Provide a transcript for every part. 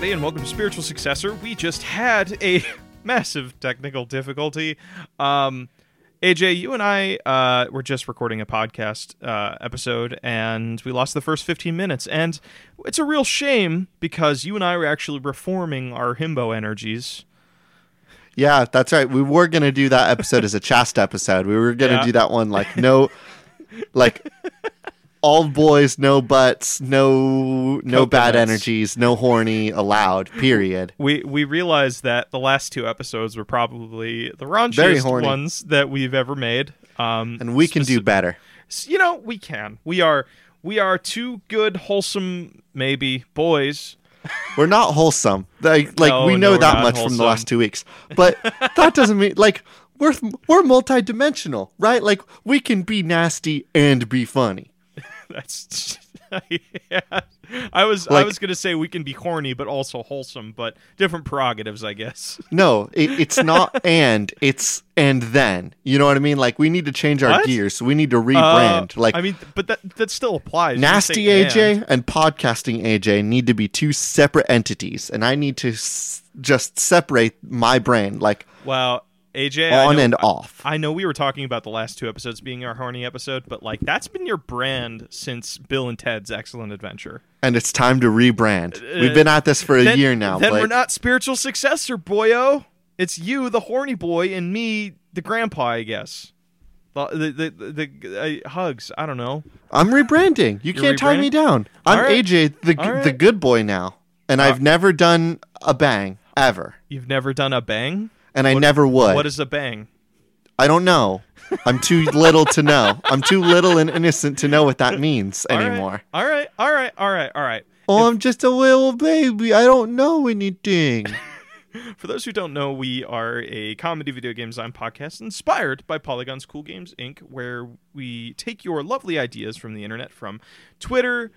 Everybody, and welcome to Spiritual Successor. We just had a massive technical difficulty. Um, AJ, you and I uh, were just recording a podcast uh, episode, and we lost the first 15 minutes. And it's a real shame because you and I were actually reforming our himbo energies. Yeah, that's right. We were gonna do that episode as a chast episode. We were gonna Yeah. do that one like no, like all boys, no butts, no no bad energies, no horny allowed. Period. We we realized that the last two episodes were probably the raunchiest ones that we've ever made. Um, And we can do better. You know we can we are we are two good wholesome maybe boys We're not wholesome. Like like No, we know no, that much from the last two weeks. But that doesn't mean like we're we're multidimensional, right? Like we can be nasty and be funny. that's yeah. i was i was gonna say we can be horny but also wholesome but different prerogatives i guess No, it, it's not and it's and then. You know what I mean? Like we need to change our What? gears. We need to rebrand. Uh, like i mean but that that still applies nasty AJ and. and. podcasting AJ need to be two separate entities, and I need to s- just separate my brain, like well aj on know- and off. I know we were talking about the last two episodes being our horny episode, but like that's been your brand since Bill and Ted's Excellent Adventure. and it's time to rebrand. We've been at this for a Uh, Then- year now. Then Blake. we're not spiritual successor, boyo. It's you, the horny boy, and me, the grandpa, I guess. The the the, the, uh, hugs. I don't know. I'm rebranding. You You're can't tie me down. I'm right. AJ, the right. the good boy now, and I've never done a bang ever, You've never done a bang. And I What- never would. What is a bang? I don't know. I'm too little to know. I'm too little and innocent to know what that means anymore. All right. All right. All right. All right. Oh, I'm just a little baby. I don't know anything. For those who don't know, we are a comedy video game design podcast inspired by Polygon's Cool Games Inc., where we take your lovely ideas from the internet, from Twitter.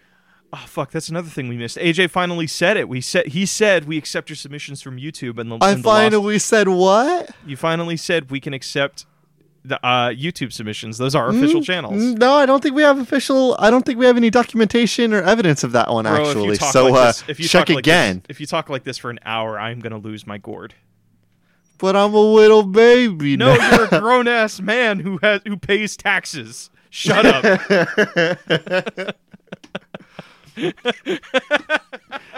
Oh fuck, that's another thing we missed. AJ finally said it. We said he said we accept your submissions from YouTube, and the, I and the lost- finally said what? you finally said we can accept the uh, YouTube submissions. Those are official channels. Mm, No, I don't think we have official. I don't think we have any documentation or evidence of that one Bro, actually. So like uh, this, if you check talk like again. this, if you talk like this for an hour, I'm gonna lose my gourd. But I'm a little baby. No, now. you're a grown ass man who has who pays taxes. Shut up.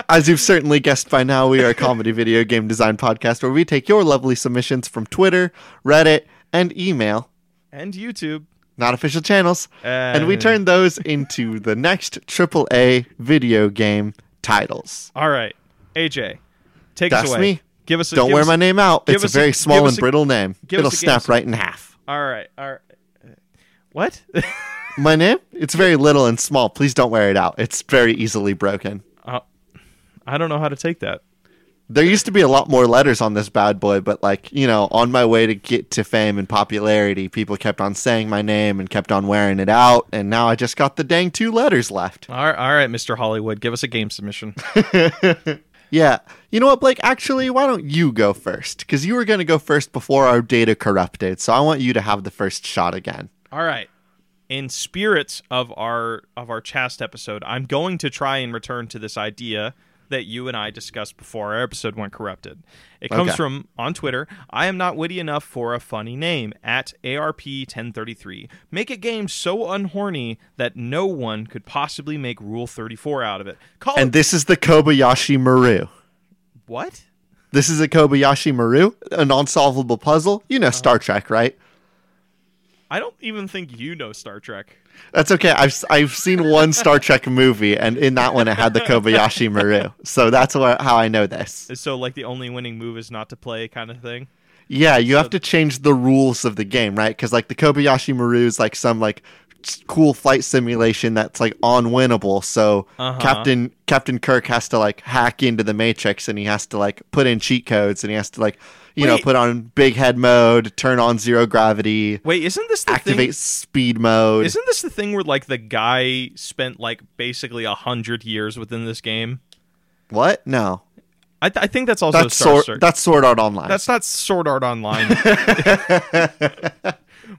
As you've certainly guessed by now, we are a comedy video game design podcast where we take your lovely submissions from Twitter, Reddit, and email, and YouTube. not official channels, and we uh. turn those into the next AAA video game titles. All right, AJ, take That's us away. me. Give us. A, Don't wear us my name out. It's a us a- very small and a- brittle name. It'll us a game snap right in half. All right. All right. Uh, what? My name? It's very little and small. Please don't wear it out. It's very easily broken. uh, I don't know how to take that. There used to be a lot more letters on this bad boy, but like, you know, on my way to get to fame and popularity, people kept on saying my name and kept on wearing it out, and now I just got the dang two letters left. All right, all right, Mr. Hollywood, give us a game submission. Yeah. You know what, Blake? Actually, why don't you go first? Because you were going to go first before our data corrupted, so I want you to have the first shot again. all right. In spirit of our of our chast episode, I'm going to try and return to this idea that you and I discussed before our episode went corrupted. It comes Okay. from on Twitter. I am not witty enough for a funny name at ARP1033. Make a game so unhorny that no one could possibly make Rule 34 out of it. Call And it this is the Kobayashi Maru. what? This is a Kobayashi Maru, an unsolvable puzzle. You know uh-huh. Star Trek, right? I don't even think you know Star Trek. That's okay. I've I've seen one Star Trek movie, and in that one it had the Kobayashi Maru. So that's where, how I know this. So like the only winning move is not to play kind of thing. Yeah, you have to change the rules of the game, right? Because like the Kobayashi Maru is like some like cool flight simulation that's like unwinnable. So Uh-huh. Captain Captain Kirk has to like hack into the Matrix, and he has to like put in cheat codes, and he has to like you know put on big head mode, turn on zero gravity, Wait, isn't this the activate thing? speed mode. Isn't this the thing where like the guy spent like basically a hundred years within this game? what? No, I, th- I think that's also that's Star sword. That's Sword Art Online. That's not Sword Art Online.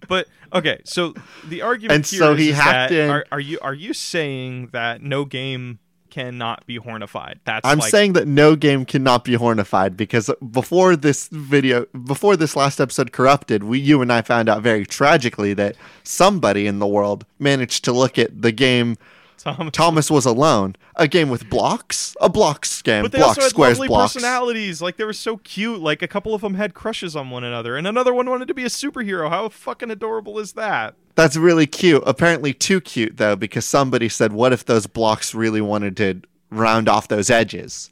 but okay, so the argument And here so is- he hacked in- Are, are you are you saying that no game cannot be hornified. That's I'm like, saying that no game cannot be hornified because before this video, before this last episode corrupted, we, you and I found out very tragically that somebody in the world managed to look at the game Tom, Thomas was alone, a game with blocks, a blocks game, but they blocks, also had squares, lovely blocks. personalities. Like they were so cute. Like a couple of them had crushes on one another, and another one wanted to be a superhero. How fucking adorable is that? That's really cute. Apparently too cute though, because somebody said, "What if those blocks really wanted to round off those edges?"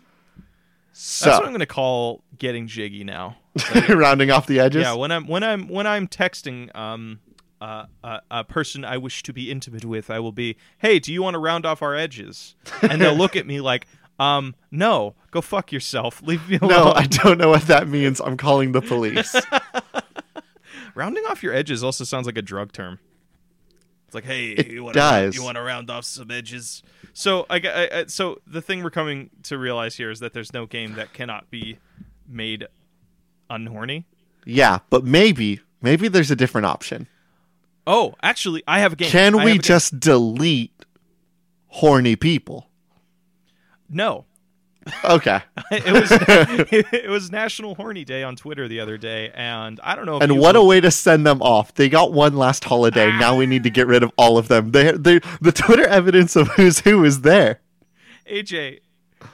So That's what I'm gonna call getting jiggy now. rounding off the edges. Yeah, when I'm when I'm when I'm texting um uh, uh, a person I wish to be intimate with, I will be, "Hey, do you want to round off our edges?" And they'll look at me like, "Um, no, go fuck yourself. Leave me alone." no, I don't know what that means. I'm calling the police. Rounding off your edges also sounds like a drug term. It's like, hey, It you want does. you want to round off some edges. So I, I, I- so the thing we're coming to realize here is that there's no game that cannot be made unhorny. yeah, but maybe, maybe there's a different option. Oh, actually, I have a game. Can I we just delete horny people? no? Okay. it was it was National Horny Day on Twitter the other day, and I don't know. If And what a way to send them off. They got one last holiday. Now we need to get rid of all of them. They, they, the Twitter evidence of who's who is there. AJ,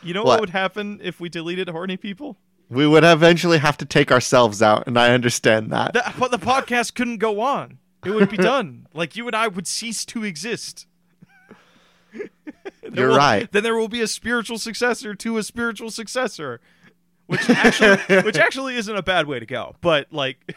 you know what? What? would happen if we deleted horny people? We would eventually have to take ourselves out, and I understand that. The, but the podcast couldn't go on. It would be done. like you and I would cease to exist. You're will- right. Then there will be a spiritual successor to a spiritual successor, which actually, which actually isn't a bad way to go. But like,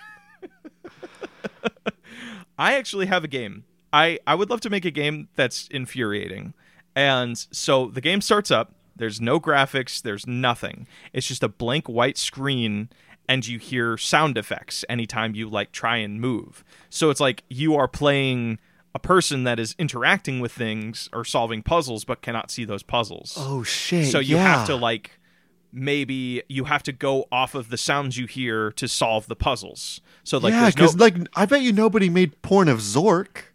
I actually have a game. I I would love to make a game that's infuriating. And so the game starts up. There's no graphics. There's nothing. It's just a blank white screen, and you hear sound effects anytime you like try and move. So it's like you are playing a person that is interacting with things or solving puzzles, but cannot see those puzzles. Oh, shit. so you yeah. have to like maybe you have to go off of the sounds you hear to solve the puzzles. So like yeah, there's no because, like, I bet you nobody made porn of Zork.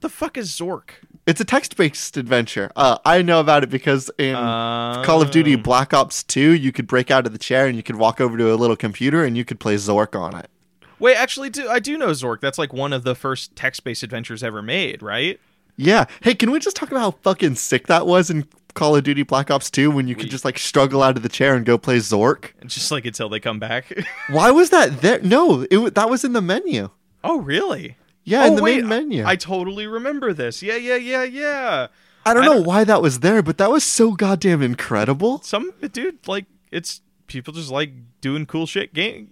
the fuck is Zork? It's a text-based adventure. Uh, I know about it because in Call of Duty Black Ops 2, you could break out of the chair and you could walk over to a little computer and you could play Zork on it. Wait, actually, do I do know Zork? That's like one of the first text-based adventures ever made, right? Yeah. Hey, can we just talk about how fucking sick that was in Call of Duty Black Ops 2 when you could just like struggle out of the chair and go play Zork? Just like until they come back. Why was that there? No, it that was in the menu. oh, really? Yeah, oh, in the wait, main menu. I, I totally remember this. Yeah, yeah, yeah, yeah. I don't I know don't- why that was there, but that was so goddamn incredible. Some dude, like, it's people just like doing cool shit. Game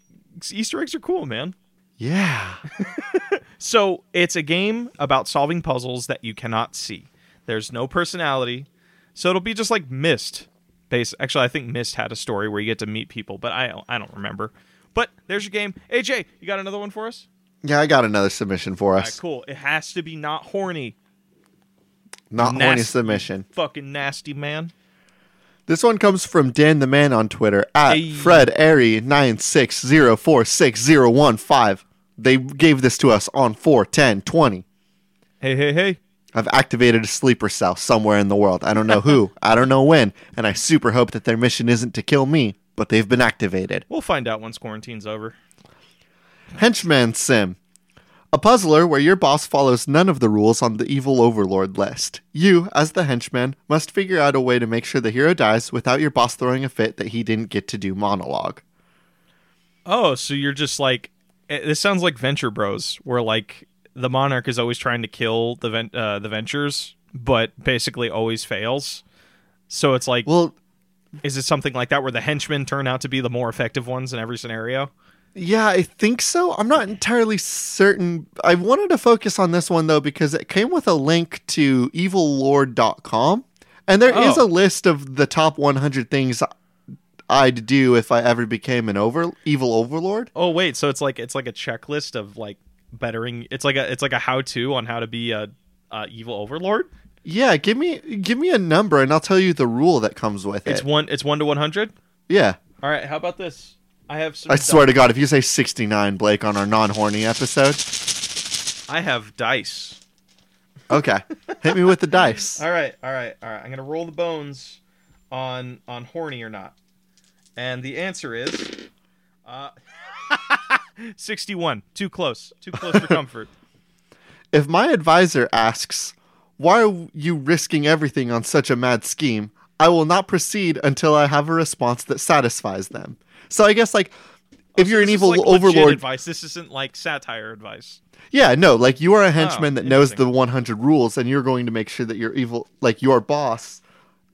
Easter eggs are cool, man. Yeah. So it's a game about solving puzzles that you cannot see. There's no personality, so it'll be just like Myst. Actually, I think Myst had a story where you get to meet people, but I don't, I don't remember. But there's your game. AJ, you got another one for us? Yeah, I got another submission for All right, us. cool. It has to be not horny. Not horny submission. Fucking nasty man. This one comes from Dan the Man on Twitter at Hey. Fred Airy nine six zero four six zero one five. They gave this to us on four ten twenty. Hey, hey, hey. I've activated a sleeper cell somewhere in the world. I don't know who, I don't know when, and I super hope that their mission isn't to kill me, but they've been activated. We'll find out once quarantine's over. Henchman Sim. A puzzler where your boss follows none of the rules on the evil overlord list. You, as the henchman, must figure out a way to make sure the hero dies without your boss throwing a fit that he didn't get to do monologue. Oh, so you're just like eh, this sounds like Venture Bros, where like the monarch is always trying to kill the ven- uh, the ventures, but basically always fails. So it's like, Well, is it something like that where the henchmen turn out to be the more effective ones in every scenario? Yeah, I think so. I'm not entirely certain. I wanted to focus on this one though because it came with a link to evillord.com and there is Oh. a list of the top 100 things I'd do if I ever became an over evil overlord. Oh wait, so it's like it's like a checklist of like bettering. It's like a it's like a how to on how to be a, a evil overlord. Yeah, give me give me a number and I'll tell you the rule that comes with It's it. It's one. It's one to one hundred. Yeah. All right. How about this? I have some. I swear to God, if you say 69, Blake, on our non horny episode, I have dice. Okay, hit me with the dice. All right, all right, all right. I'm gonna roll the bones on on horny or not, and the answer is uh, 61. Too close. Too close for comfort. If my advisor asks, "Why are you risking everything on such a mad scheme?" I will not proceed until I have a response that satisfies them. So I guess like if So you're an evil like, overlord, advice. This isn't like satire advice. yeah, no, like you are a oh, henchman that knows the 100 rules, and you're going to make sure that your evil, like your boss,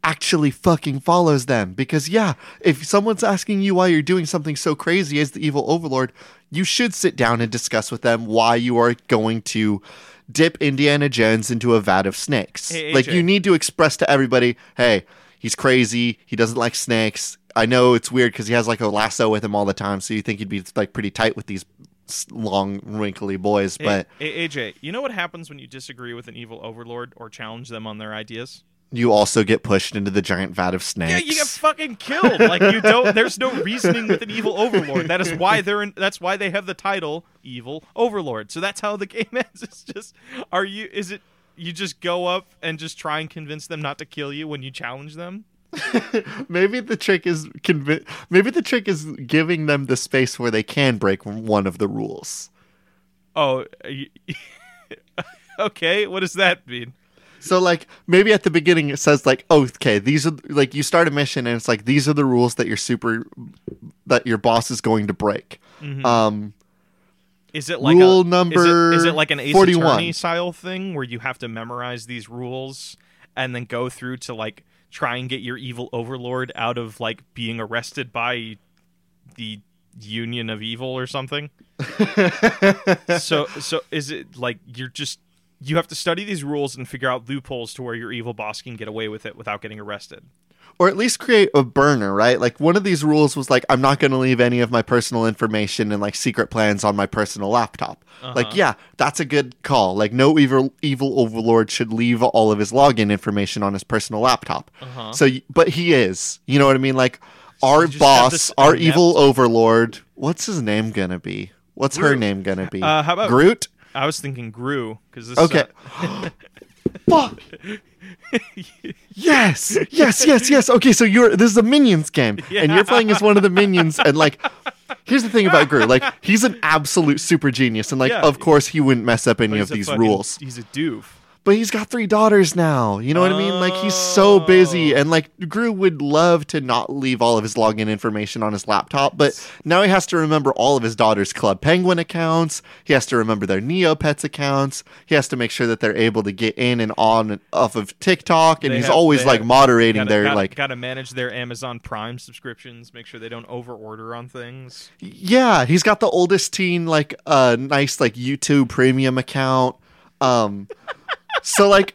actually fucking follows them. Because yeah, if someone's asking you why you're doing something so crazy as the evil overlord, you should sit down and discuss with them why you are going to dip Indiana Jones into a vat of snakes. Hey, like you need to express to everybody, hey, he's crazy. He doesn't like snakes. I know it's weird because he has like a lasso with him all the time, so you think he'd be like pretty tight with these long, wrinkly boys. But hey, AJ, you know what happens when you disagree with an evil overlord or challenge them on their ideas? you also get pushed into the giant vat of snakes. Yeah, you get fucking killed. Like you don't. There's no reasoning with an evil overlord. That is why they're in. That's why they have the title evil overlord. So that's how the game ends. It's just, are you? Is it? You just go up and just try and convince them not to kill you when you challenge them. maybe the trick is convi- maybe the trick is giving them the space where they can break one of the rules. Oh, okay. What does that mean? So like maybe at the beginning it says like oh okay these are like you start a mission and it's like these are the rules that your super that your boss is going to break. Um Is it like Rule a, number Is it, is it like an Ace 41. Attorney style thing where you have to memorize these rules and then go through to like try and get your evil overlord out of like being arrested by the Union of Evil or something? so so is it like you're just you have to study these rules and figure out loopholes to where your evil boss can get away with it without getting arrested. Or at least create a burner, right? Like one of these rules was like I'm not going to leave any of my personal information and like secret plans on my personal laptop. Like yeah, that's a good call. Like no evil evil overlord should leave all of his login information on his personal laptop. Uh-huh. So but he is. You know what I mean? Like our you just have boss, our evil overlord, what's his name going to be? What's her name going to be? Uh, how about- Groot? I was thinking Gru because this Okay. uh, Fuck. yes, yes, yes, yes. Okay, so you're this is a minions game, and you're playing as one of the minions, and like, here's the thing about Gru, like he's an absolute super genius, and like, Yeah. of course he wouldn't mess up any of these fucking- rules. He's a doof. But he's got three daughters now. You know what I mean? Like he's so busy, Oh. and like Gru would love to not leave all of his login information on his laptop, but now he has to remember all of his daughters' Club Penguin accounts. He has to remember their Neopets accounts. He has to make sure that they're able to get in and on and off of TikTok, and They he's have- always like moderating gotta, their gotta, like gotta manage their Amazon Prime subscriptions, make sure they don't overorder on things. Yeah, he's got the oldest teen like a uh, nice like YouTube premium account. Um so like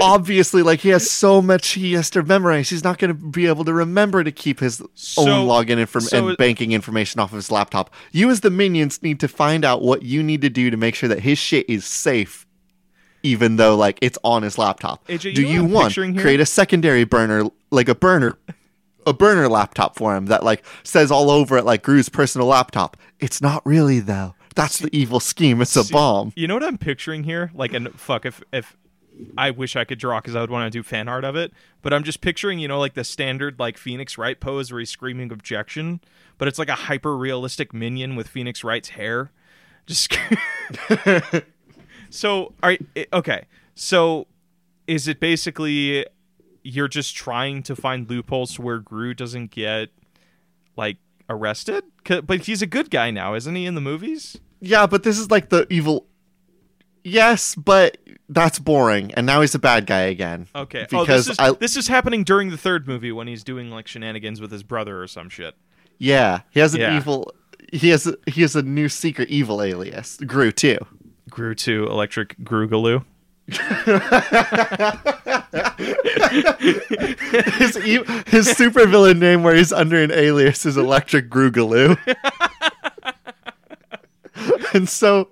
obviously like he has so much he has to memorize. He's not going to be able to remember to keep his So- own login inform- so and banking information off of his laptop. You as the minions need to find out what you need to do to make sure that his shit is safe even though like it's on his laptop. AJ, do know you want create a secondary burner like a burner a burner laptop for him that like says all over it like Gru's personal laptop. It's not really though. That's the evil scheme. It's a bomb. You know what I'm picturing here? Like, and fuck, if if I wish I could draw because I would want to do fan art of it, but I'm just picturing, you know, like the standard like Phoenix Wright pose where he's screaming objection, but it's like a hyper realistic minion with Phoenix Wright's hair. Just so are okay. So is it basically you're just trying to find loopholes where Gru doesn't get like arrested? But he's a good guy now, isn't he? In the movies. Yeah, but this is like the evil. Yes, but that's boring. And now he's a bad guy again. Okay. oh, Because this is I this is happening during the third movie when he's doing like shenanigans with his brother or some shit. yeah, he has an Yeah. evil. He has a, he has a new secret evil alias. Gru too. Grew to Electric Grugaloo. His e- his supervillain name where he's under an alias is Electric Grugaloo. and so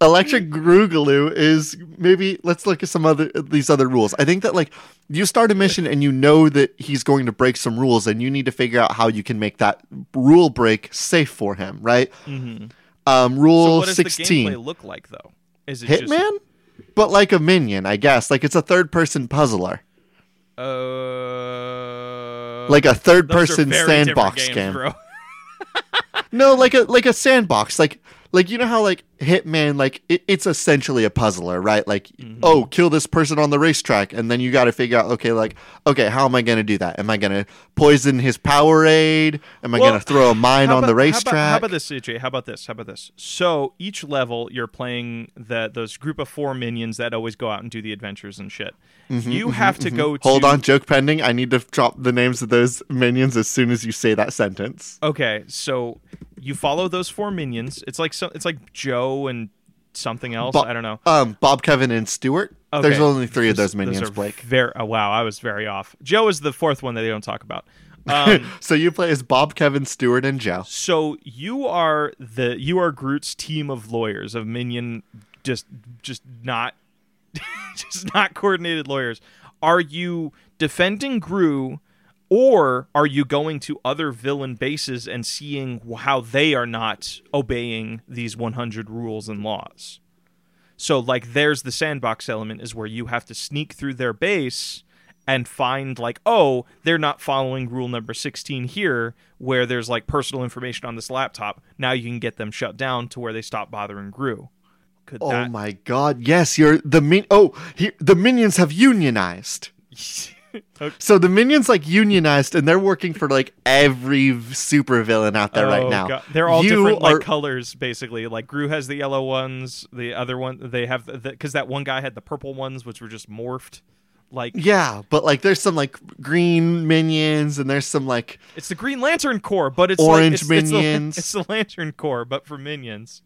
Electric Grugaloo is maybe let's look at some other these other rules. I think that like you start a mission and you know that he's going to break some rules and you need to figure out how you can make that rule break safe for him, right? Um, So rule what does the 16. gameplay look like though? Is it just Hitman? But like a minion, I guess. Like it's a third person puzzler. Uh, Like a third person sandbox games, game. bro. No, like a like a sandbox. Like like you know how like Hitman like it, it's essentially a puzzler, right? Like Mm-hmm. oh, kill this person on the racetrack and then you got to figure out okay, like okay, how am I going to do that? Am I going to poison his Powerade? Am I Well, going to throw a mine How on about- the how about- racetrack? How about, this, CJ? How about this? How about this? So each level, you're playing the those group of four minions that always go out and do the adventures and shit. you have to go. to... Mm-hmm, Hold on, joke pending. I need to drop the names of those minions as soon as you say that sentence. Okay, so you follow those four minions. It's like so, it's like Joe and something else. Bo- I don't know. Um, Bob, Kevin, and Stuart. There's only three of those Those minions, are Blake. Very, oh, wow, I was very off. Joe is the fourth one that they don't talk about. Um, so you play as Bob, Kevin, Stuart, and Joe. so you are the you are Groot's team of lawyers of minion, just just not just not coordinated lawyers. Are you defending Gru, or are you going to other villain bases and seeing how they are not obeying these 100 rules and laws? So, like, there's the sandbox element is where you have to sneak through their base and find, like, oh, they're not following rule number 16 here, where there's, like, personal information on this laptop. Now you can get them shut down to where they stop bothering Gru. Could Oh that. my God! Yes, you're the min. Oh, he, the minions have unionized. Okay. So the minions like unionized, and they're working for like every super villain out there right Oh, now. God. They're all You different like are- colors, basically. Like Gru has the yellow ones. The other one, they have because that one guy had the purple ones, which were just morphed. Like Yeah, but like there's some like green minions, and there's some like it's the Green Lantern Corps, but it's Orange like, it's, minions. It's the, it's the Lantern Corps, but for minions.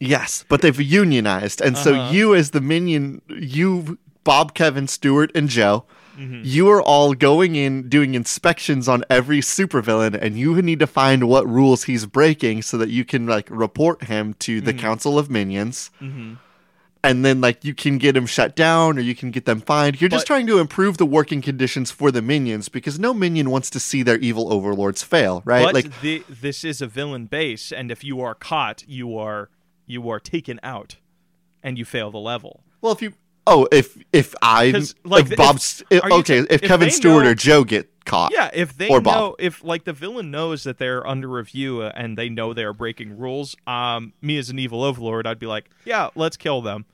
yes, but they've unionized, and so Uh-huh. you as the minion, you Bob, Kevin, Stuart and Joe. Mm-hmm. You are all going in doing inspections on every supervillain, and you need to find what rules he's breaking so that you can like report him to the Council of Minions. Mm-hmm. And then, like, you can get him shut down or you can get them fined. You're just trying to improve the working conditions for the minions because no minion wants to see their evil overlords fail, right? But like, the, this is a villain base, and if you are caught, you are you are taken out, and you fail the level. well, if you, oh, if if I, like, if Bob's, if, you okay, if, if Kevin Stuart know- or Joe get caught, Yeah, if they Or know, Bob. if like the villain knows that they're under review uh, and they know they are breaking rules, um, me as an evil overlord, I'd be like, yeah, let's kill them.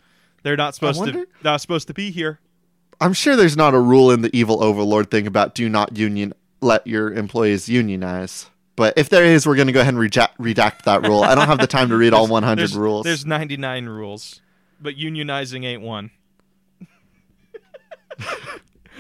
They're not supposed to not supposed to be here. I'm sure there's not a rule in the evil overlord thing about do not union let your employees unionize. But if there is, we're going to go ahead and reject, redact that rule. I don't have the time to read all 100 There's, rules. There's 99 rules, but unionizing ain't one.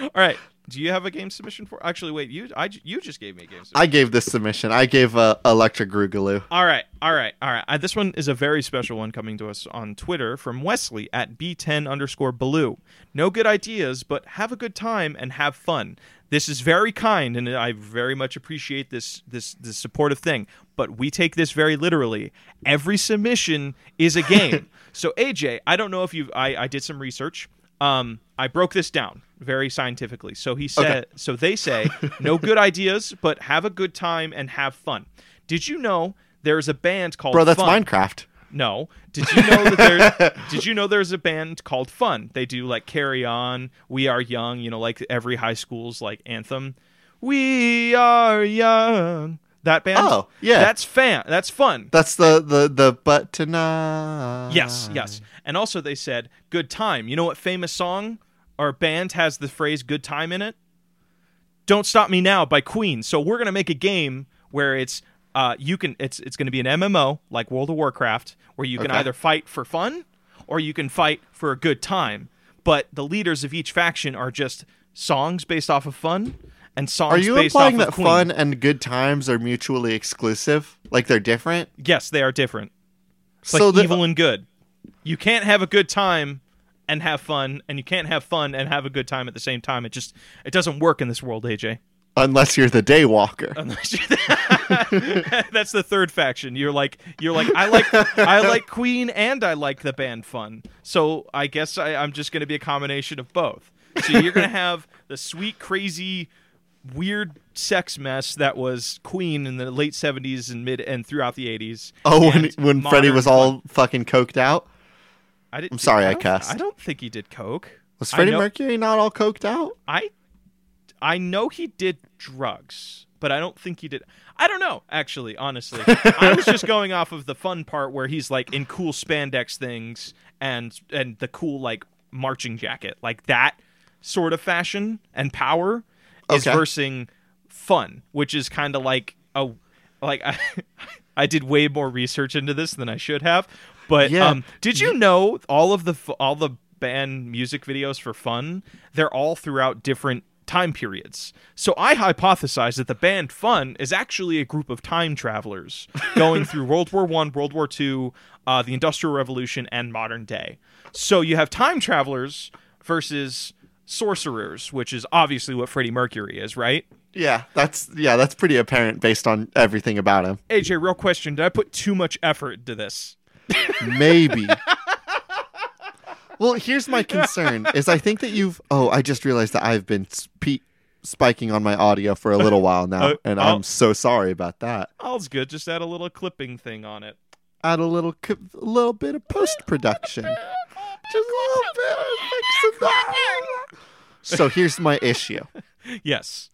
All right. Do you have a game submission for? Actually, wait. You I you just gave me a game submission. I gave this submission. I gave uh, Electric Grugaloo. All right, all right, all right. Uh, this one is a very special one coming to us on Twitter from Wesley at b10 underscore blue. No good ideas, but have a good time and have fun. This is very kind, and I very much appreciate this this this supportive thing. But we take this very literally. Every submission is a game. so AJ, I don't know if you. I I did some research. Um, I broke this down very scientifically. So he said, so they say, no good ideas, but have a good time and have fun. Did you know there's a band called Bro, that's Fun? Minecraft. No. Did you know that there's Did you know there's a band called Fun? They do like Carry On, We Are Young, you know, like every high school's like anthem. We are young. That band? Oh, yeah. That's fan. That's fun. That's the the the but tonight. Yes, yes. And also they said good time. You know what famous song or band has the phrase good time in it? Don't Stop Me Now by Queen. So we're going to make a game where it's uh you can it's it's going to be an MMO like World of Warcraft where you can Okay. either fight for fun or you can fight for a good time. But the leaders of each faction are just songs based off of fun and songs Are you implying that fun and good times are mutually exclusive? Like they're different? Yes, they are different. It's So like the- evil and good. You can't have a good time and have fun, and you can't have fun and have a good time at the same time. It just it doesn't work in this world, AJ. Unless you're the Daywalker. Unless you That's the third faction. You're like you're like I like I like Queen and I like the band Fun. So I guess I, I'm just going to be a combination of both. So you're going to have the sweet, crazy, weird sex mess that was Queen in the late '70s and mid and throughout the '80s. oh, when when Freddie was all fucking coked out? I didn't. I'm sorry I don't- cussed. I don't think he did coke. Was Freddie know- Mercury not all coked out? I I know he did drugs, but I don't think he did. I don't know, actually, honestly. I was just going off of the fun part where he's like in cool spandex things and and the cool like marching jacket, like that sort of fashion and power is Okay. versing fun, which is kind of like a like I, I did way more research into this than I should have. But Yeah. um, did you know all of the all the band music videos for fun? They're all throughout different time periods. So I hypothesize that the band Fun is actually a group of time travelers going through World War One, World War Two, uh, the Industrial Revolution, and modern day. So you have time travelers versus sorcerers, which is obviously what Freddie Mercury is, right? Yeah, that's yeah, that's pretty apparent based on everything about him. AJ, real question: Did I put too much effort into this? Maybe. well, here's my concern: is I think that you've. Oh, I just realized that I've been spe- spiking on my audio for a little while now, Uh, and I'll- I'm so sorry about that. All's good. Just add a little clipping thing on it. Add a little, a little bit of post production, just a little bit of fixing that. So here's my issue. Yes.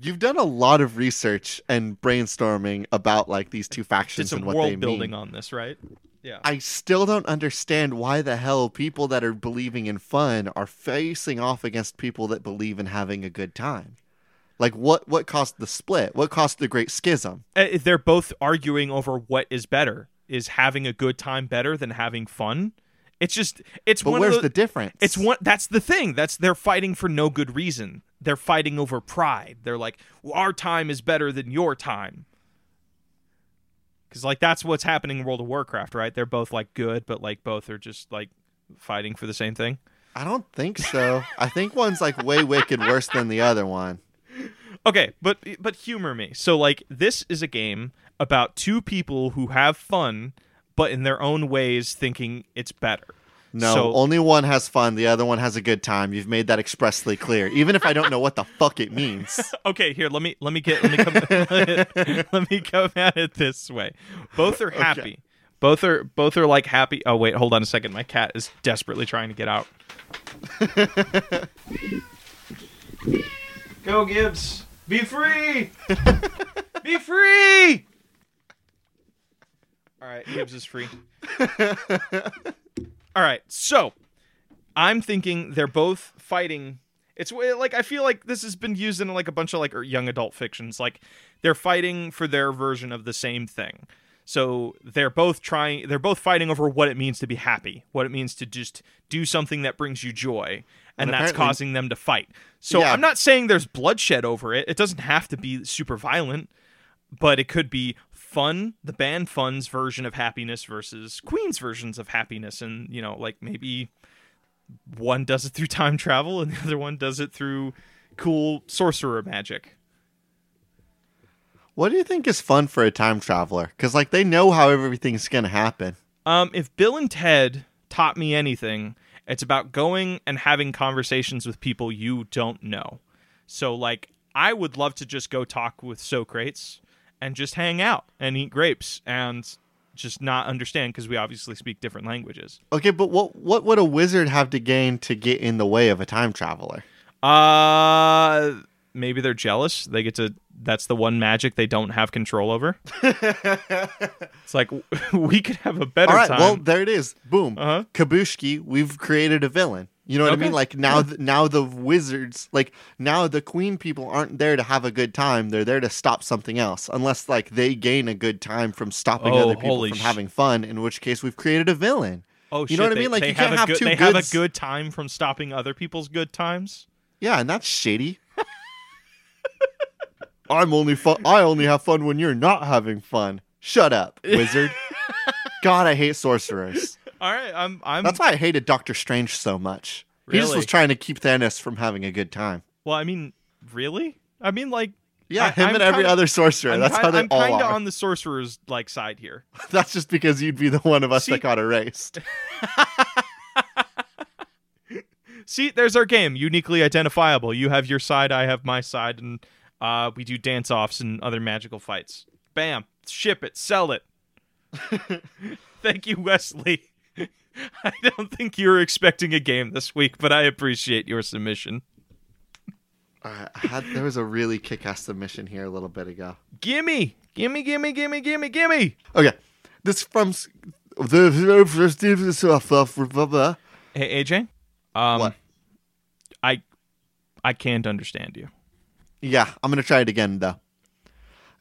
You've done a lot of research and brainstorming about like these two Did factions some and what they world building mean. on this, right? Yeah. I still don't understand why the hell people that are believing in fun are facing off against people that believe in having a good time. Like what what caused the split? What caused the great schism? Uh, They're both arguing over what is better. Is having a good time better than having fun? It's just it's But one where's of the difference? It's one that's the thing. That's they're fighting for no good reason. They're fighting over pride. They're like, well, our time is better than your time. Cause like that's what's happening in World of Warcraft, right? They're both like good, but like both are just like fighting for the same thing. I don't think so. I think one's like way wicked worse than the other one. Okay, but but humor me. So like this is a game about two people who have fun, but in their own ways thinking it's better. No, So- only one has fun, the other one has a good time. You've made that expressly clear. Even if I don't know what the fuck it means. Okay, here let me let me get let me come let me come at it this way. Both are happy. Both are both are like happy. Oh wait, hold on a second. My cat is desperately trying to get out. Go Gibbs. Be free. Be free. All right, Gibbs is free. All right, so I'm thinking they're both fighting. It's like I feel like this has been used in like a bunch of like er, young adult fictions. Like they're fighting for their version of the same thing. So they're both trying. They're both fighting over what it means to be happy, what it means to just do something that brings you joy, and, And that's causing them to fight. So Yeah. I'm not saying there's bloodshed over it. It doesn't have to be super violent, but it could be fun. The band Fun's version of happiness versus Queen's versions of happiness, and you know, like maybe one does it through time travel and the other one does it through cool sorcerer magic. What do you think is fun for a time traveler? Because like they know how everything's gonna happen. Um, if Bill and Ted taught me anything, it's about going and having conversations with people you don't know. So, like, I would love to just go talk with Socrates and just hang out and eat grapes and just not understand because we obviously speak different languages. Okay, but what what would a wizard have to gain to get in the way of a time traveler? Uh, maybe they're jealous. They get to. That's the one magic they don't have control over. it's like we could have a better All right, time. well there it is. Boom. Uh-huh. Kabushki, we've created a villain. You know what Okay. I mean? Like now, th- now the wizards, like now the queen people aren't there to have a good time. They're there to stop something else. Unless like they gain a good time from stopping Oh, other people from sh- having fun. In which case, we've created a villain. Oh, You shit, know what I mean? Like, they you can't a have good, two They have a good time from stopping other people's good times. Yeah, and that's shady. I'm only fun. I only have fun when you're not having fun. Shut up, wizard. God, I hate sorcerers. All right, I'm. I'm. That's why I hated Doctor Strange so much. He just was trying to keep Thanos from having a good time. well, I mean, really? I mean, like. Yeah, I- him I'm and every kinda- other sorcerer. I'm That's ki- how they I'm all kinda are. on the sorcerer's like side here. That's just because you'd be the one of us See- that got erased. See, there's our game, uniquely identifiable. You have your side, I have my side, and uh, we do dance offs and other magical fights. Bam! Ship it, sell it. Thank you, Wesley. I don't think you were expecting a game this week, but I appreciate your submission. Uh, I had, there was a really kick-ass submission here a little bit ago. Gimme, gimme, gimme, gimme, gimme, gimme. Okay, this from the Hey AJ, um, What? I I can't understand you. Yeah, I'm gonna try it again though.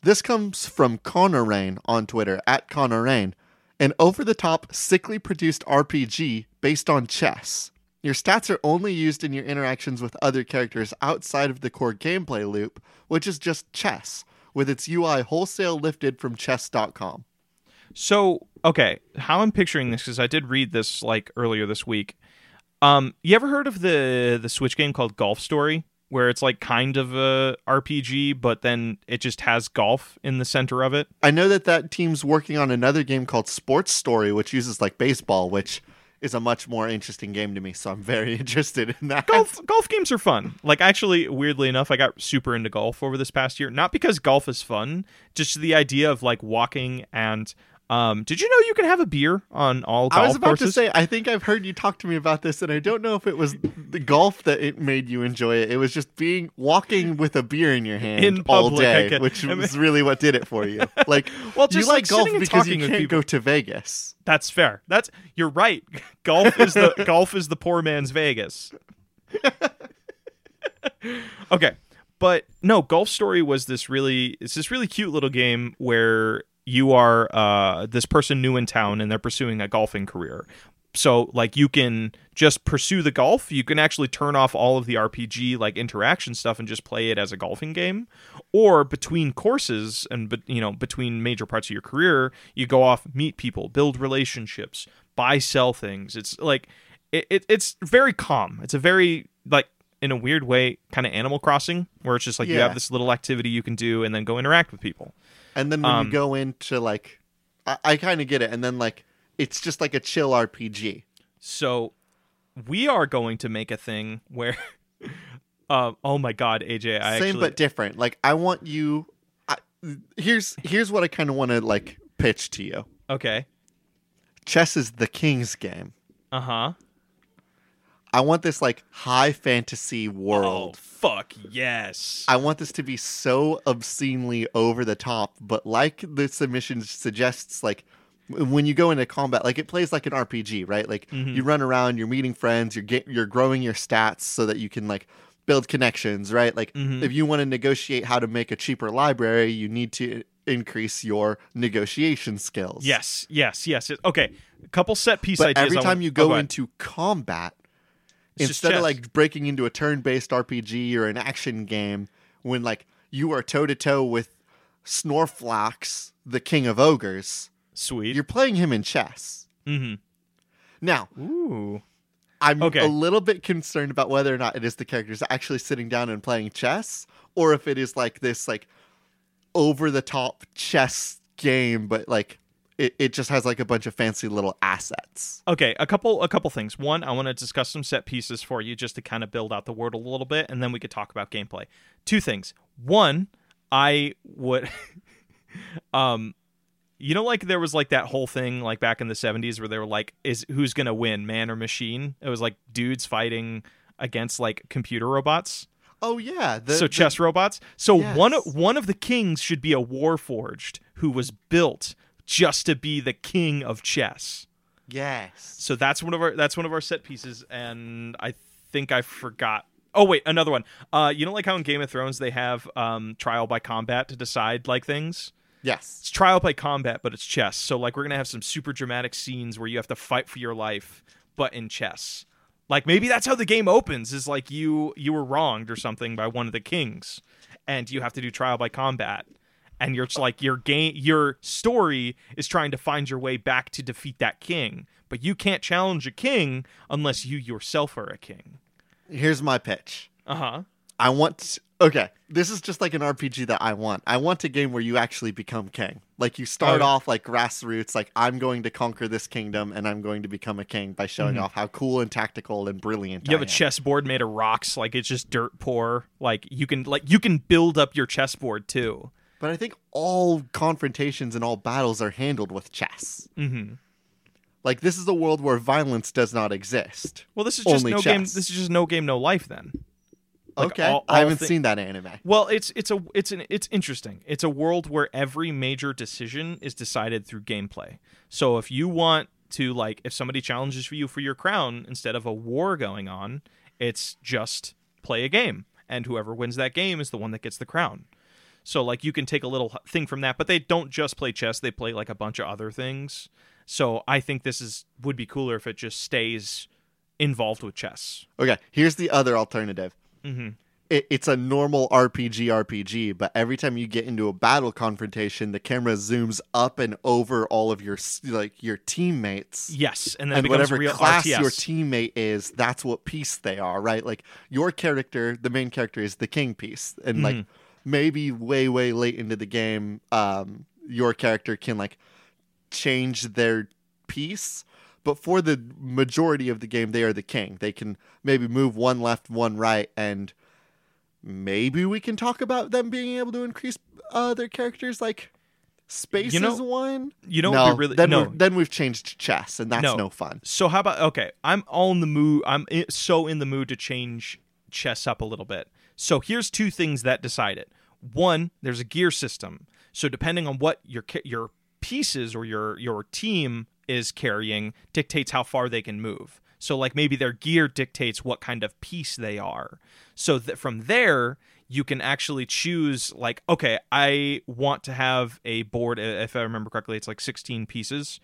This comes from Connor Rain on Twitter at Connor Rain, an over-the-top, sickly produced RPG based on chess. Your stats are only used in your interactions with other characters outside of the core gameplay loop, which is just chess, with its UI wholesale lifted from chess.com. So, okay, how I'm picturing this because I did read this like earlier this week. Um, you ever heard of the the Switch game called Golf Story, where it's like kind of a RPG, but then it just has golf in the center of it? I know that that team's working on another game called Sports Story, which uses like baseball, which is a much more interesting game to me. So I'm very interested in that. golf golf games are fun. Like actually, weirdly enough, I got super into golf over this past year. Not because golf is fun, just the idea of like walking and. Um, did you know you can have a beer on all golf I was about courses? to say, I think I've heard you talk to me about this, and I don't know if it was the golf that it made you enjoy it. It was just being walking with a beer in your hand In all public, day, get- which I mean- was really what did it for you. Like, Well, you like, like, golf because you can't go to Vegas. That's fair. That's you're right. Golf is the golf is the poor man's Vegas. okay. But no, Golf Story was this really it's this really cute little game where you are uh this person new in town and they're pursuing a golfing career. So like you can just pursue the golf, you can actually turn off all of the RPG like interaction stuff and just play it as a golfing game. Or between courses and but you know, between major parts of your career, you go off, meet people, build relationships, buy sell things. It's like it, it it's very calm. It's a very like in a weird way kind of Animal Crossing where it's just like you have this little activity you can do and then go interact with people. And then when Um, you go into like, I, I kind of get it. And then like, it's just like a chill RPG. So we are going to make a thing where uh, oh my god, AJ, I Same actually but different. Like, I want you. I, here's here's what I kind of want to like pitch to you. Okay. Chess is the king's game. Uh-huh. I want this like high fantasy world. Oh world. fuck, yes. I want this to be so obscenely over the top, but like the submission suggests, like when you go into combat, like it plays like an RPG, right? Like Mhm. you run around, you're meeting friends, you're get, you're growing your stats so that you can like build connections, right? Like Mhm. if you want to negotiate how to make a cheaper library, you need to increase your negotiation skills. Yes, yes, yes. Okay. A couple set piece But ideas. every time want- you oh, go into combat, It's instead of like breaking into a turn-based RPG or an action game, when like you are toe to toe with Snorflax, the king of ogres, sweet. you're playing him in chess. mm-hmm. Now, Ooh. I'm Okay. a little bit concerned about whether or not it is the characters actually sitting down and playing chess, or if it is like this like over the top chess game, but like it, it just has like a bunch of fancy little assets. Okay, a couple a couple things. One, I want to discuss some set pieces for you just to kind of build out the world a little bit and then we could talk about gameplay. Two things. One, I would um you know like there was like that whole thing like back in the 70s where they were like is who's going to win, man or machine? It was like dudes fighting against like computer robots. Oh yeah, the, so the- chess robots. So one one of the kings should be a warforged who was built just to be the king of chess. yes. So that's one of our that's one of our set pieces, and I think I forgot. Oh wait, another one. Uh, you know, like how in Game of Thrones they have um, trial by combat to decide like things. Yes. It's trial by combat, but it's chess. So like we're gonna have some super dramatic scenes where you have to fight for your life, but in chess. Like maybe that's how the game opens. Is like you you were wronged or something by one of the kings, and you have to do trial by combat. And you're just like your game, your story is trying to find your way back to defeat that king, but you can't challenge a king unless you yourself are a king. Here's my pitch. Uh huh. I want okay, this is just like an RPG that I want. I want a game where you actually become king. Like you start Oh. off like grassroots, like I'm going to conquer this kingdom and I'm going to become a king by showing Mhm. off how cool and tactical and brilliant You have I a am. chessboard made of rocks, like it's just dirt poor. Like you can like you can build up your chessboard too. But I think all confrontations and all battles are handled with chess. Mm-hmm. Like this is a world where violence does not exist. Well, this is just Only no game. This is just no game, no life. Then. Like, okay, all- I haven't thi- seen that anime. Well, it's it's a it's an it's interesting. It's a world where every major decision is decided through gameplay. So if you want to like if somebody challenges for you for your crown instead of a war going on, it's just play a game and whoever wins that game is the one that gets the crown. So like you can take a little thing from that, but they don't just play chess, they play like a bunch of other things. So I think this is would be cooler if it just stays involved with chess. Okay, here's the other alternative. Mhm. It, it's a normal RPG RPG, but every time you get into a battle confrontation, the camera zooms up and over all of your like your teammates. Yes, and then and whatever real class RTS. your teammate is, that's what piece they are, right? Like your character, the main character is the king piece, and like Mm-hmm. Maybe way way late into the game, um, your character can like change their piece. But for the majority of the game, they are the king. They can maybe move one left, one right, and maybe we can talk about them being able to increase uh, their characters like space You know- is one. You know, no, what would be really then no. then we've changed chess, and that's No. no, fun. So how about okay? I'm all in the mood. I'm so in the mood to change chess up a little bit. So here's two things that decide it. One, there's a gear system. So depending on what your your pieces or your your team is carrying dictates how far they can move. So like maybe their gear dictates what kind of piece they are. So that from there you can actually choose like okay, I want to have a board if I remember correctly it's like 16 pieces.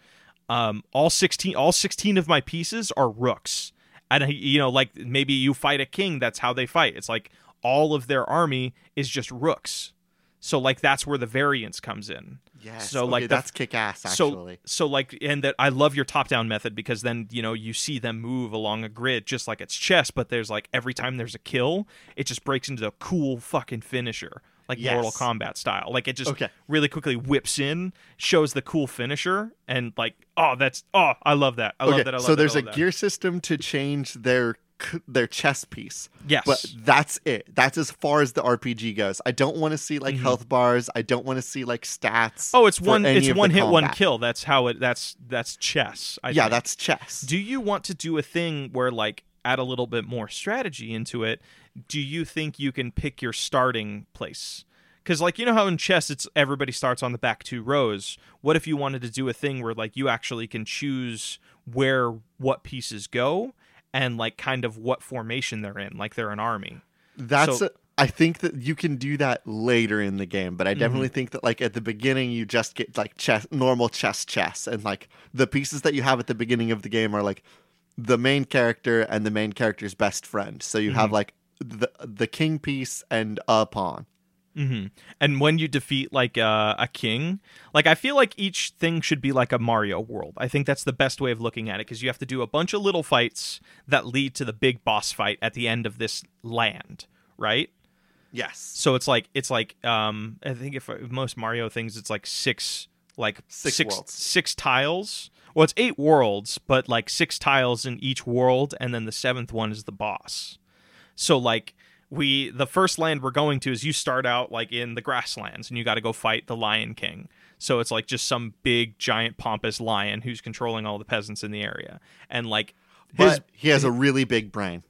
Um all 16 all 16 of my pieces are rooks. And you know like maybe you fight a king that's how they fight. It's like all of their army is just rooks. So like that's where the variance comes in. Yes. So, okay, like, the- that's kick ass. Actually, So so like and that I love your top down method because then you know you see them move along a grid just like it's chess, but there's like every time there's a kill, it just breaks into a cool fucking finisher. Like Yes. Mortal Kombat style. Like it just Okay. really quickly whips in, shows the cool finisher, and like, oh that's oh, I love that. I love okay. that. I love so that, there's a love that. gear system to change their their chess piece. Yes. But that's it. That's as far as the RPG goes. I don't want to see like health bars. I don't want to see like stats. Mm-hmm. Oh, it's one it's one hit, one kill. That's how it that's that's chess. I Yeah, think. that's chess. Do you want to do a thing where like add a little bit more strategy into it? Do you think you can pick your starting place? Cuz like you know how in chess it's everybody starts on the back two rows. What if you wanted to do a thing where like you actually can choose where what pieces go and like kind of what formation they're in, like they're an army. That's. So- a- I think that you can do that later in the game, but I Mm-hmm. definitely think that like at the beginning you just get like chess, normal chess, chess, and like the pieces that you have at the beginning of the game are like the main character and the main character's best friend. So you Mm-hmm. have like the the king piece and a pawn. Hmm And when you defeat like uh, a king, like I feel like each thing should be like a Mario world. I think that's the best way of looking at it because you have to do a bunch of little fights that lead to the big boss fight at the end of this land, right? Yes. So it's like it's like um I think if most Mario things it's like six like Six six worlds. six tiles. Well, it's eight worlds, but like six tiles in each world, and then the seventh one is the boss. So like we the first land we're going to is you start out like in the grasslands and you got to go fight the Lion King. So it's like just some big giant pompous lion who's controlling all the peasants in the area. And like his But he has a really big brain.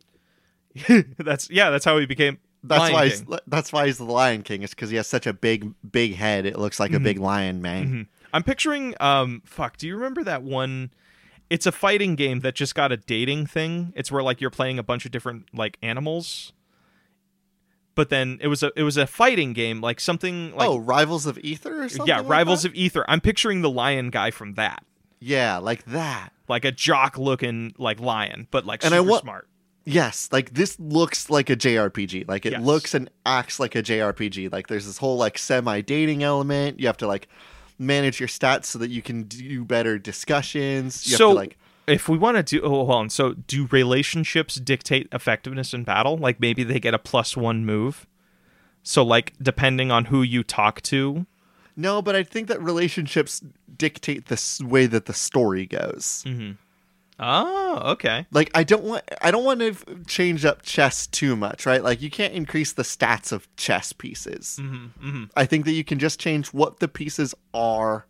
that's yeah, that's how he became That's Lion why King. he's, that's why he's the Lion King. Is because he has such a big big head. It looks like Mm-hmm. a big lion man. I'm picturing um fuck, do you remember that one it's a fighting game that just got a dating thing. It's where like you're playing a bunch of different like animals. But then it was a it was a fighting game like something like oh, Rivals of Aether or something. yeah, like Rivals that? of Aether. I'm picturing the lion guy from that. yeah, like that. Like a jock looking like lion, but like And I super want- smart. Yes, like this looks like a JRPG. Like it Yes. looks and acts like a JRPG. Like there's this whole like semi dating element. You have to like manage your stats so that you can do better discussions. You so have to like if we want to do oh hold on, so do relationships dictate effectiveness in battle? Like maybe they get a plus one move. So like depending on who you talk to, no, but I think that relationships dictate the way that the story goes. Mm. Oh, okay. Like I don't want I don't want to change up chess too much, right? Like you can't increase the stats of chess pieces. Mm-hmm, I think that you can just change what the pieces are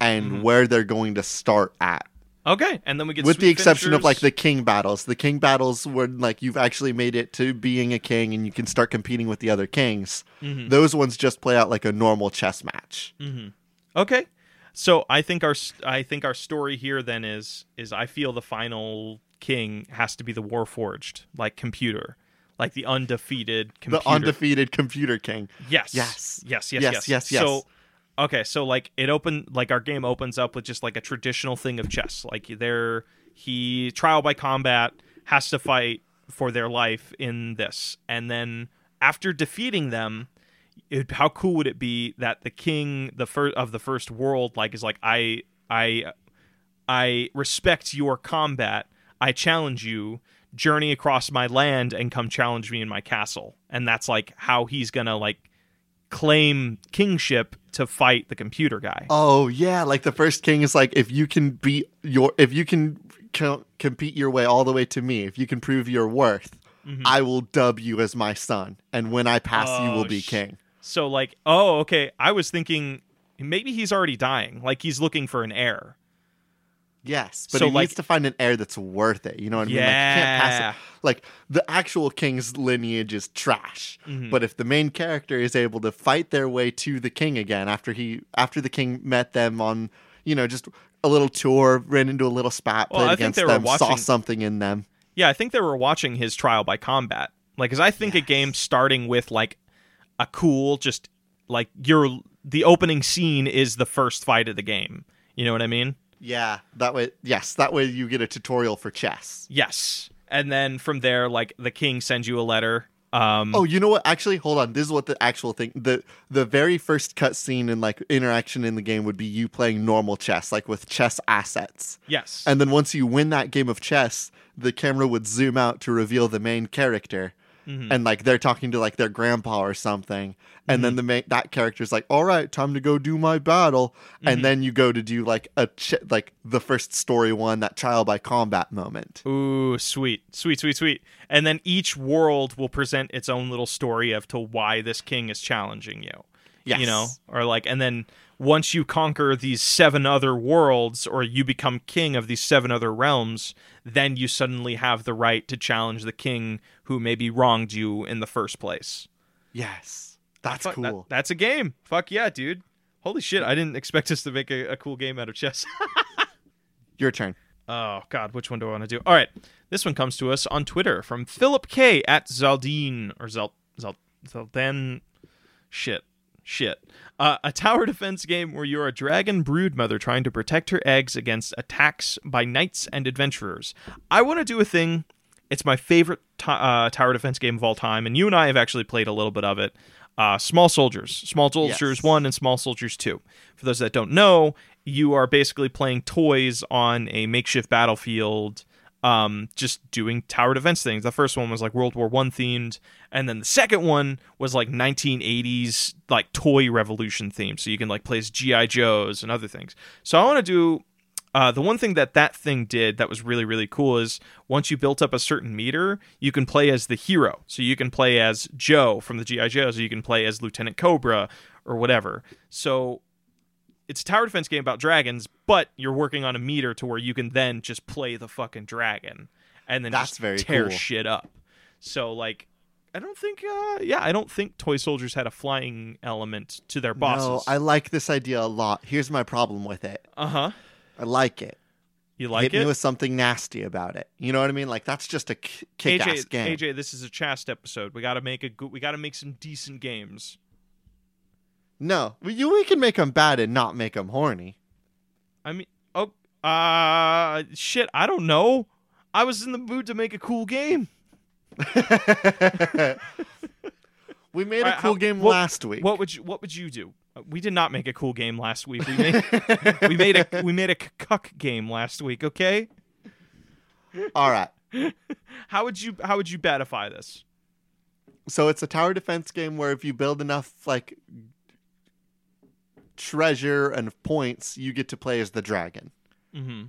and Mm-hmm. where they're going to start at. Okay, and then we get with the exception of like the king battles. The king battles when like you've actually made it to being a king and you can start competing with the other kings. Mm-hmm. Those ones just play out like a normal chess match. Okay. So I think our I think our story here then is is I feel the final king has to be the Warforged, like computer, like the undefeated computer. The undefeated computer king. Yes. Yes. Yes. Yes. Yes, Yes. yes, yes. So, okay, so like it opened, like our game opens up with just like a traditional thing of chess. Like there, he trial by combat has to fight for their life in this, and then after defeating them, it, how cool would it be that the king, the first of the first world, like is like I, I, I respect your combat. I challenge you. Journey across my land and come challenge me in my castle. And that's like how he's gonna like claim kingship to fight the computer guy. Oh yeah, like the first king is like if you can beat your if you can co- compete your way all the way to me, if you can prove your worth, I will dub you as my son, and when I pass, you Mm-hmm. Oh, will be sh- king. So like, oh, okay. I was thinking maybe he's already dying. Like he's looking for an heir. Yes, but So, he like- needs to find an heir that's worth it. You know what I mean? Like, you can't pass Yeah. it. Like the actual king's lineage is trash. Mm-hmm. But if the main character is able to fight their way to the king again after he after the king met them on you know just a little tour, ran into a little spat, Well, played I think against they were saw watching- something in them. Yeah, I think they were watching his trial by combat. Like, cause I think a game starting with like a cool, just like your the opening scene is the first fight of the game. You know what I mean? Yeah, that way. Yes, that way you get a tutorial for chess. Yes. And then from there, like the king sends you a letter. Um, Oh, you know what? Actually, hold on. This is what the actual thing. the The very first cutscene and like interaction in the game would be you playing normal chess, like with chess assets. yes. And then once you win that game of chess, the camera would zoom out to reveal the main character. Mm-hmm. And like they're talking to like their grandpa or something, and Mm-hmm. then the main that character's like, "All right, time to go do my battle," Mm-hmm. and then you go to do like a ch- like the first story one, that trial by combat moment. Ooh, sweet, sweet, sweet, sweet. And then each world will present its own little story of to why this king is challenging you. Yes. You know, or like, and then once you conquer these seven other worlds, or you become king of these seven other realms, then you suddenly have the right to challenge the king who maybe wronged you in the first place. Yes, that's Fuck, that- cool. that's a game. Fuck yeah, dude. Holy shit! I didn't expect us to make a, a cool game out of chess. Your turn. Oh God, which one do I want to do? All right, this one comes to us on Twitter from Philip K at Zaldine or Zel Zel Zaldan. Shit, shit. Uh, a tower defense game where you're a dragon brood mother trying to protect her eggs against attacks by knights and adventurers. I want to do a thing. It's my favorite to- uh, tower defense game of all time, and you and I have actually played a little bit of it. Uh, Small Soldiers, Small Soldiers Yes. 1 and Small Soldiers 2. For those that don't know, you are basically playing toys on a makeshift battlefield, um, just doing tower defense things. The first one was like World War One themed, and then the second one was like 1980s like toy revolution themed. So you can like play as GI Joes and other things. So I want to do uh, the one thing that that thing did that was really really cool is once you built up a certain meter, you can play as the hero. So you can play as Joe from the GI Joes, or you can play as Lieutenant Cobra or whatever. So it's a tower defense game about dragons, but you're working on a meter to where you can then just play the fucking dragon and then That's just very tear cool. shit up. So like. I don't think, uh, yeah, I don't think toy soldiers had a flying element to their bosses. No, I like this idea a lot. Here's my problem with it. uh huh. I like it. You like Hit it? me with something nasty about it. You know what I mean? Like that's just a kick-ass AJ, game. AJ, this is a chast episode. We got to make a good. We got to make some decent games. No, we, you, we can make them bad and not make them horny. I mean, oh, uh, shit. I don't know. I was in the mood to make a cool game. we made a cool how- game what- last week. What would you What would you do? Uh, We did not make a cool game last week. We made we made a we made a cuck game last week. Okay. All right. How would you How would you batify this? So it's a tower defense game where if you build enough like treasure and points, you get to play as the dragon. Mm-hmm.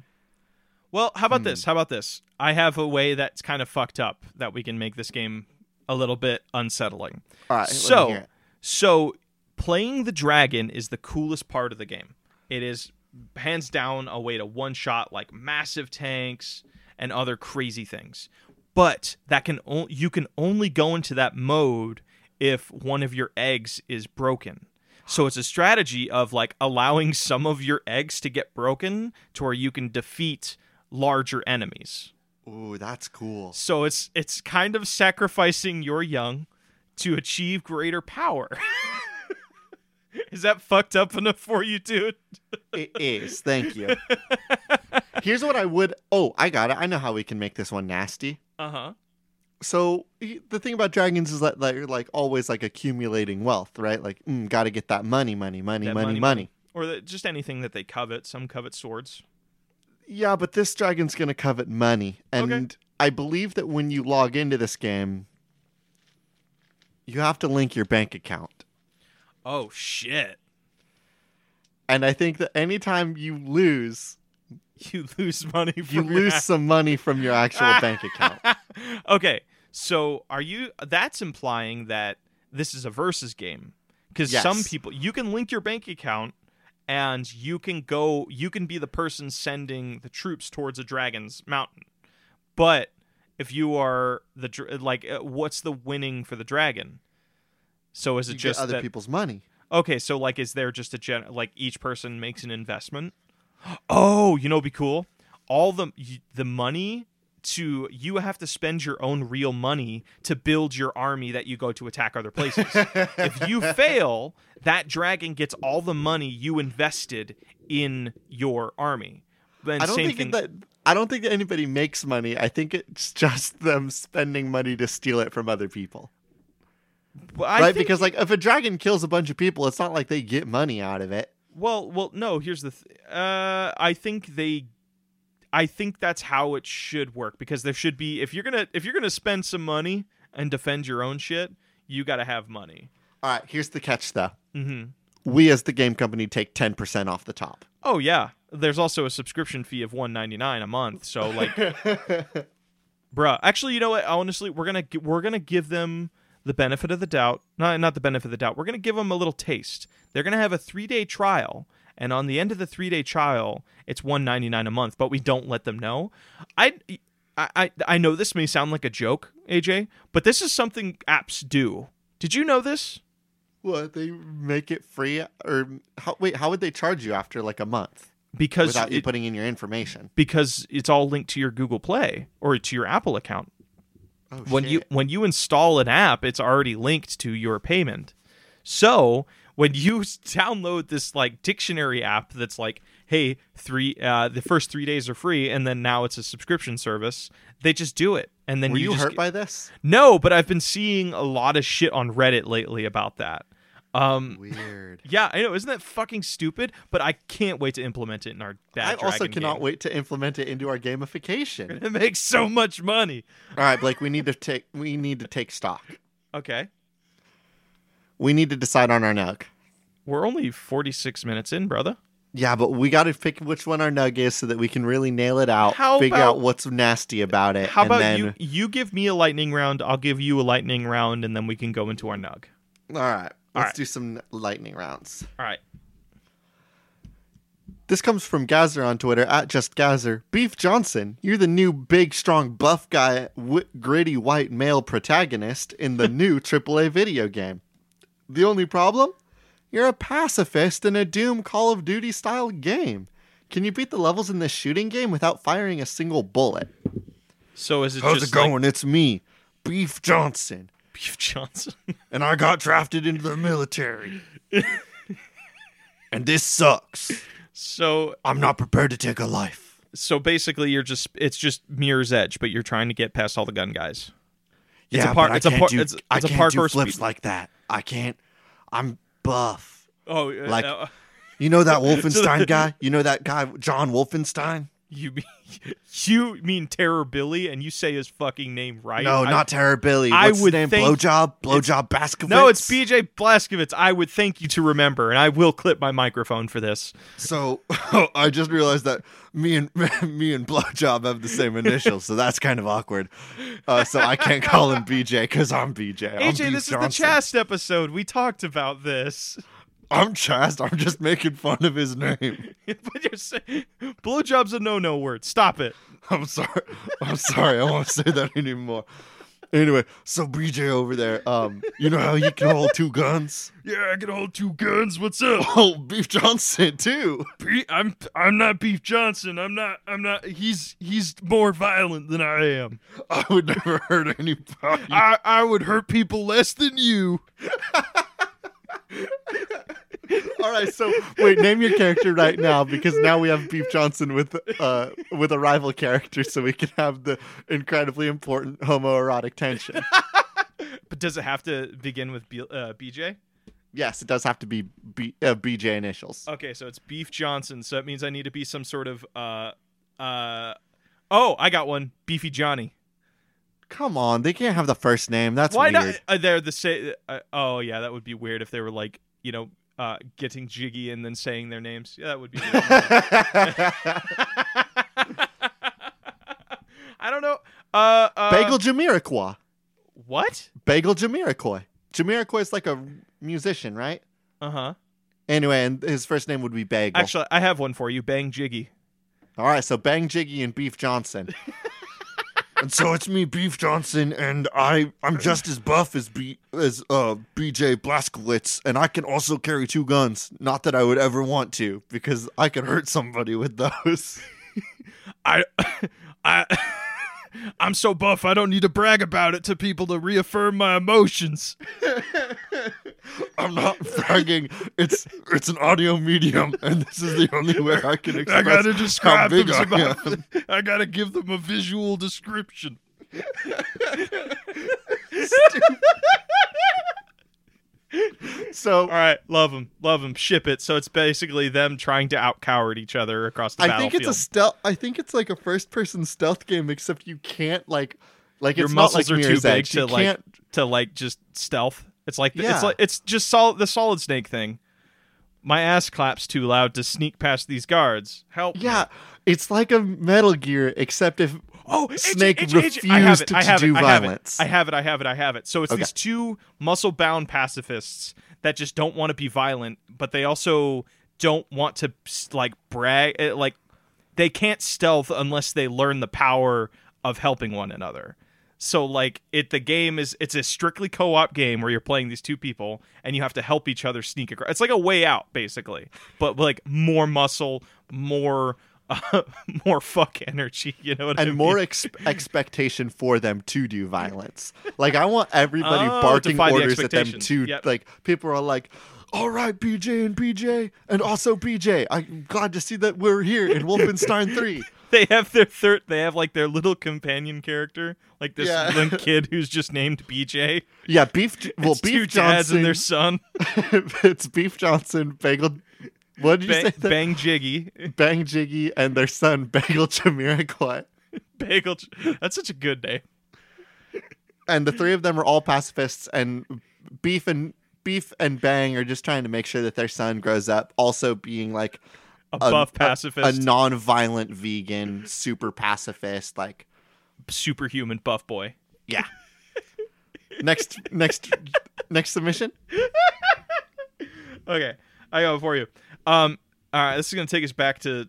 Well, how about this? How about this? I have a way that's kind of fucked up that we can make this game a little bit unsettling. All right. so so playing the dragon is the coolest part of the game it is hands down a way to one shot like massive tanks and other crazy things. But that can o- you can only go into that mode if one of your eggs is broken. So it's a strategy of like allowing some of your eggs to get broken to where you can defeat larger enemies. Ooh, that's cool. So it's it's kind of sacrificing your young to achieve greater power. Is that fucked up enough for you, dude? It is. Thank you. Here's what I would. Oh, I got it. I know how we can make this one nasty. Uh huh. So the thing about dragons is that they're like always like accumulating wealth, right? Like, mm, got to get that money, money, money, That money, money, money, Or the, just anything that they covet. Some covet swords. Yeah, but this dragon's gonna covet money, and Okay. I believe that when you log into this game, you have to link your bank account. Oh shit! And I think that anytime you lose, You lose money. From you lose some money from your actual bank account. okay, so are you? That's implying that this is a versus game because Yes. some people you can link your bank account and you can go. You can be the person sending the troops towards a dragon's mountain, but if you are the like, uh, what's the winning for the dragon? So is it You just other that, people's money. Okay, so like, is there just a gen like each person makes an investment? Oh, you know, be cool. All the the money to you have to spend your own real money to build your army that you go to attack other places. if you fail, that dragon gets all the money you invested in your army. Then I don't think thing. that I don't think anybody makes money. I think it's just them spending money to steal it from other people. Well, I right? Because like if a dragon kills a bunch of people, it's not like they get money out of it. Well, well, no. Here's the. Th- uh, I think they. I think that's how it should work because there should be if you're gonna if you're gonna spend some money and defend your own shit, you got to have money. All right, here's the catch though. hmm We as the game company take 10% off the top. Oh yeah, there's also a subscription fee of one ninety nine a month. So like, bruh. Actually, you know what? Honestly, we're gonna we're gonna give them the benefit of the doubt. Not not the benefit of the doubt. We're gonna give them a little taste. They're gonna have a three day trial, and on the end of the three day trial, it's one ninety nine a month. But we don't let them know. I. I, I I know this may sound like a joke, AJ, but this is something apps do. Did you know this? What, they make it free or how, wait, how would they charge you after like a month Because without you putting in your information? because it's all linked to your Google Play or to your Apple account. Oh, when you when you install an app, it's already linked to your payment. So when you download this like dictionary app that's like, hey, three uh, the first three days are free, and then now it's a subscription service, they just do it, and then Were you just hurt get- by this? no, but I've been seeing a lot of shit on Reddit lately about that. Um, Weird. yeah, I know, isn't that fucking stupid? But I can't wait to implement it in our. Bad I also cannot game. wait to implement it into our gamification. It makes so much money. All right, Blake, we need to take we need to take stock. Okay. We need to decide on our nug. We're only 46 minutes in, brother. Yeah, but we got to pick which one our nug is so that we can really nail it out. How figure about- out what's nasty about it. How about then, you you give me a lightning round, I'll give you a lightning round and then we can go into our nug. All right, All let's right. do some lightning rounds. All right. This comes from Gazer on Twitter at just Gazer. Beef Johnson, you're the new big, strong, buff guy, w- gritty white male protagonist in the new AAA video game. The only problem? You're a pacifist in a Doom Call of Duty style game. Can you beat the levels in this shooting game without firing a single bullet? So is it How's just it going? It's me, Beef Johnson, Beef Johnson? and I got drafted into the military. and this sucks. so I'm not prepared to take a life. so basically you're just it's just Mirror's Edge, but you're trying to get past all the gun guys. It's a yeah, par- but I it's can't par- do, it's- I it's a can't do flips speed- like that. I can't. I'm buff. Oh, Like- uh, You know that Wolfenstein guy? You know that guy, John Wolfenstein? You mean you mean Terror Billy and you say his fucking name right? No, I- not Terror Billy. I What's his would name? think- Blowjob? Blowjob Baskovitz? No, it's BJ Blazkowicz. I would thank you to remember, and I will clip my microphone for this. So I just realized that me and me and Blowjob have the same initials, so that's kind of awkward. Uh, so I can't call him BJ because I'm BJ. I'm AJ, this is the Chast episode. We talked about this. I'm Chast. I'm just making fun of his name. but you're saying blowjob's a no-no word. Stop it. I'm sorry. I'm sorry. I won't say that anymore. Anyway, so BJ over there, um, you know how he can hold two guns? Yeah, I can hold two guns. What's up? Oh, Beef Johnson too. Be- I'm I'm not Beef Johnson. I'm not I'm not he's he's more violent than I am. I would never hurt anybody. I I would hurt people less than you. All right, so wait, name your character right now because now we have Beef Johnson with uh with a rival character, so we can have the incredibly important homoerotic tension. But does it have to begin with B- uh, BJ? yes, it does have to be B- uh, BJ initials. Okay, so it's Beef Johnson. So that means I need to be some sort of uh uh Oh, I got one. Beefy Johnny. Come on, they can't have the first name. That's Why weird. not? Uh, they're the same. Uh, oh yeah, that would be weird if they were like you know uh, getting jiggy and then saying their names. Yeah, that would be. Weird. I don't know. Uh, uh, Bagel Jamiroquai. What? Bagel Jamiroquai. Jamiroquai is like a musician, right? Uh huh. Anyway, and his first name would be Bagel. Actually, I have one for you. Bang Jiggy. All right, so Bang Jiggy and Beef Johnson. and so it's me, Beef Johnson, and I I'm just as buff as B as uh BJ Blazkowicz, and I can also carry two guns. Not that I would ever want to, because I could hurt somebody with those. I, I, I'm so buff. I don't need to brag about it to people to reaffirm my emotions. I'm not bragging. It's it's an audio medium, and this is the only way I can express I gotta how big them. I am. I gotta give them a visual description. So All right, love them, love them. Ship it. So it's basically them trying to out coward each other across the I battlefield. think it's a stealth. I think it's like a first-person stealth game, except you can't like like Your it's not muscles like are too big Edge. to You like can't- to like just stealth. It's like Yeah. it's like it's just solid the solid snake thing. My ass claps too loud to sneak past these guards. Help! me. Yeah, it's like a Metal Gear, except if Oh, Snake AJ, AJ. refused I have it, to I have do it, I have violence. I have it. I have it. I have it. So it's Okay. these two muscle-bound pacifists that just don't want to be violent, but they also don't want to like brag. eh, Like they can't stealth unless they learn the power of helping one another. So like it, the game is it's a strictly co-op game where you're playing these two people and you have to help each other sneak across. It's like a way out basically, but like more muscle, more. Uh, more fuck energy, you know what I and mean? more ex- expectation for them to do violence. Like I want everybody Oh, barking defy the orders at them to Yep. like people are like, "All right, BJ and BJ, and also BJ. I'm glad to see that we're here in Wolfenstein 3." they have their third they have like their little companion character like this Yeah. little kid who's just named bj Yeah, beef. Well, It's beef Johnson. and their son it's beef Johnson, bagel. What did you Ba- say? that- bang jiggy Bang Jiggy and their son Bagel Jamiroquai. bagel that's such a good name and the three of them are all pacifists and beef and beef and bang are just trying to make sure that their son grows up also being like a pacifist a, non-violent vegan super pacifist like superhuman buff boy. yeah. Next next next submission? Okay i got it for you. Um all right this is gonna take us back to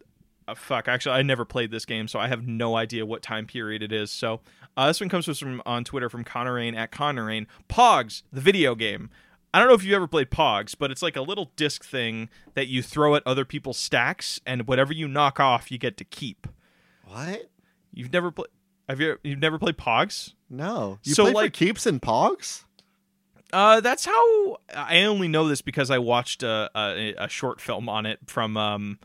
uh, fuck actually i never played this game so i have no idea what time period it is. So uh, this one comes from on twitter from connor rain at connor rain. Pogs the video game i don't know if you've ever played pogs but it's like a little disc thing that you throw at other people's stacks and whatever you knock off you get to keep what you've never played have you you've never played pogs no you So, play like- for keeps and pogs Uh, that's how I only know this because I watched a, a a short film on it from um,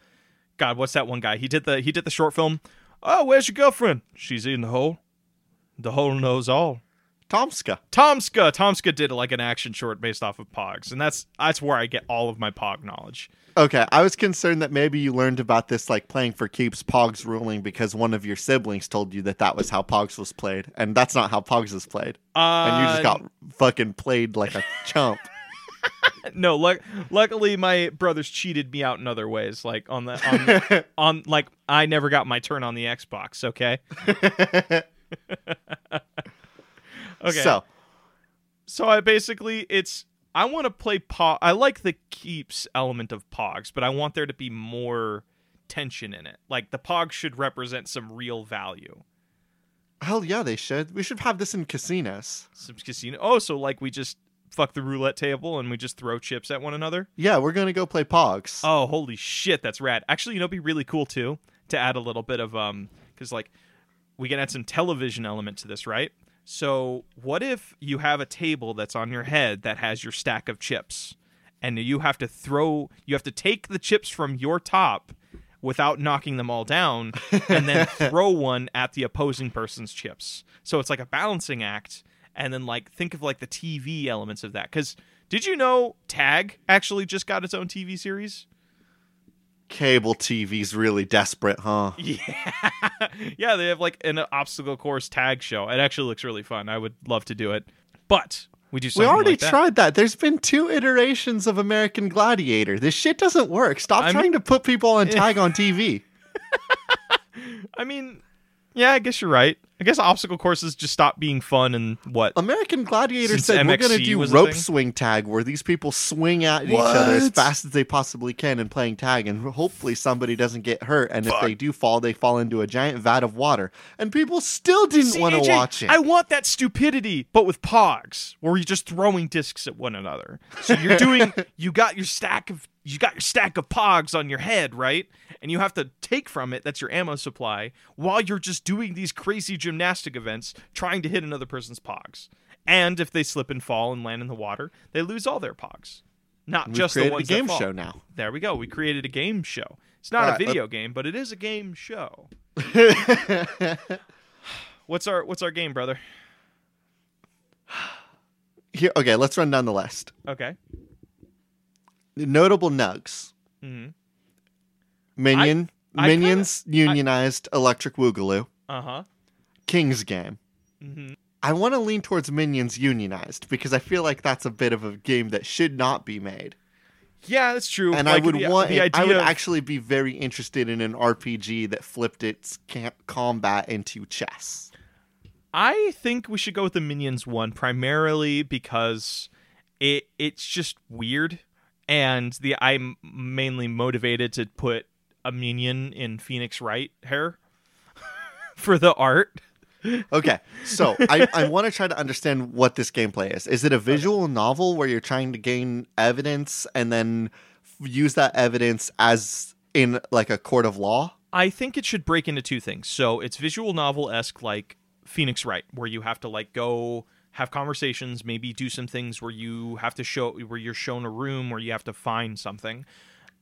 God, what's that one guy? He did the he did the short film. Oh, where's your girlfriend? She's in the hole. The hole knows all. Tomska Tomska, Tomska did like an action short based off of Pogs, and that's that's where I get all of my Pog knowledge. okay i was concerned that maybe you learned about this like playing for keeps pogs ruling because one of your siblings told you that that was how pogs was played and that's not how pogs is played Uh, and you just got fucking played like a chump no. Luck, luckily, my brothers cheated me out in other ways, like on the on, on like I never got my turn on the Xbox. Okay. Okay. so So I basically it's I want to play Pog. I like the keeps element of Pogs, but I want there to be more tension in it. Like the Pogs should represent some real value. Hell yeah, they should. We should have this in casinos. Some casino. Oh, so like we just fuck the roulette table and we just throw chips at one another. Yeah, we're gonna go play Pogs. Oh, holy shit, that's rad. Actually, you know, it'd be really cool too to add a little bit of um, because like we can add some television element to this, right? So, what if you have a table that's on your head that has your stack of chips, and you have to throw, you have to take the chips from your top without knocking them all down, and then throw one at the opposing person's chips. So it's like a balancing act, and then like think of like the TV elements of that. Because did you know Tag actually just got its own TV series? Cable TV's really desperate, huh? Yeah, yeah. They have like an obstacle course tag show. It actually looks really fun. I would love to do it, but we do. We already like that. tried that. There's been two iterations of American Gladiator. This shit doesn't work. Stop I'm- trying to put people on tag on TV. I mean, yeah, I guess you're right. I guess obstacle courses just stop being fun and what? American Gladiator Since said we're going to do rope swing tag where these people swing at each other as fast as they possibly can and playing tag and hopefully somebody doesn't get hurt and if they do fall they fall into a giant vat of water and people still didn't want to watch it. I want that stupidity, but with pogs, where you're just throwing discs at one another. So you're doing, you got your stack of, you got your stack of pogs on your head, right? And you have to take from it. That's your ammo supply while you're just doing these crazy gymnastic events, trying to hit another person's pogs. And if they slip and fall and land in the water, they lose all their pogs. Not We've just the created a game show now. There we go. We created a game show. It's not All a right, video game, but it is a game show. What's our What's our game, brother? Here, okay, let's run down the list. Okay. Notable nugs. hmm Minion, I Minions, unionized, Electric Woogaloo, Uh huh. King's Game. hmm I want to lean towards Minions unionized because I feel like that's a bit of a game that should not be made. Yeah, that's true. And Like, I would the, want the. I would of- actually be very interested in an RPG that flipped its camp combat into chess. I think we should go with the Minions one primarily because it it's just weird, and the I'm mainly motivated to put a minion in Phoenix Wright hair for the art. Okay, so I, I want to try to understand what this gameplay is. Is it a visual novel where you're trying to gain evidence and then f- use that evidence as in like a court of law? I think it should break into two things. So it's visual novel esque, like Phoenix Wright, where you have to like go have conversations, maybe do some things where you have to show where you're shown a room where you have to find something.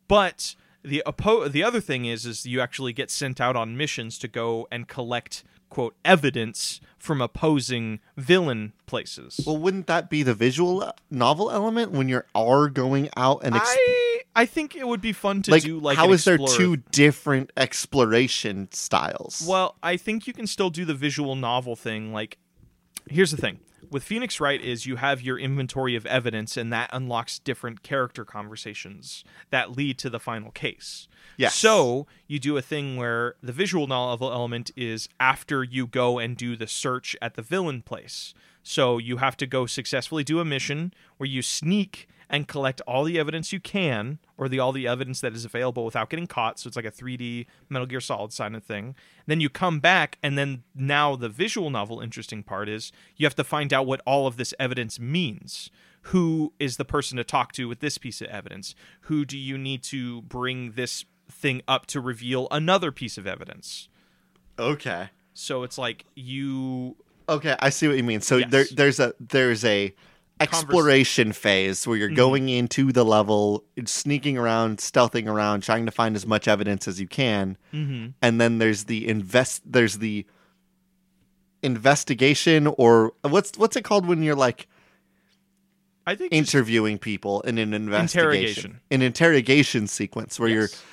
But the oppo- the other thing is is you actually get sent out on missions to go and collect quote evidence from opposing villain places. Well, wouldn't that be the visual uh, novel element when you are going out and ex- I I think it would be fun to like, do like how is there two different exploration styles? Well, I think you can still do the visual novel thing. Like, here's the thing with Phoenix Wright is you have your inventory of evidence, and that unlocks different character conversations that lead to the final case. Yes. So you do a thing where the visual novel element is after you go and do the search at the villain place. So you have to go successfully do a mission where you sneak and collect all the evidence you can, or the all the evidence that is available without getting caught. So it's like a 3D Metal Gear Solid kind of thing. Then you come back, and then now the visual novel interesting part is you have to find out what all of this evidence means. Who is the person to talk to with this piece of evidence? Who do you need to bring this thing up to reveal another piece of evidence? okay. So it's like you Okay, I see what you mean. So Yes. there, there's a there's a exploration phase where you're Mm-hmm. going into the level, sneaking around, stealthing around, trying to find as much evidence as you can, Mhm. and then there's the invest. There's the investigation, or what's what's it called when you're like I think interviewing people in an investigation, Interrogation. an interrogation sequence where you're Yes.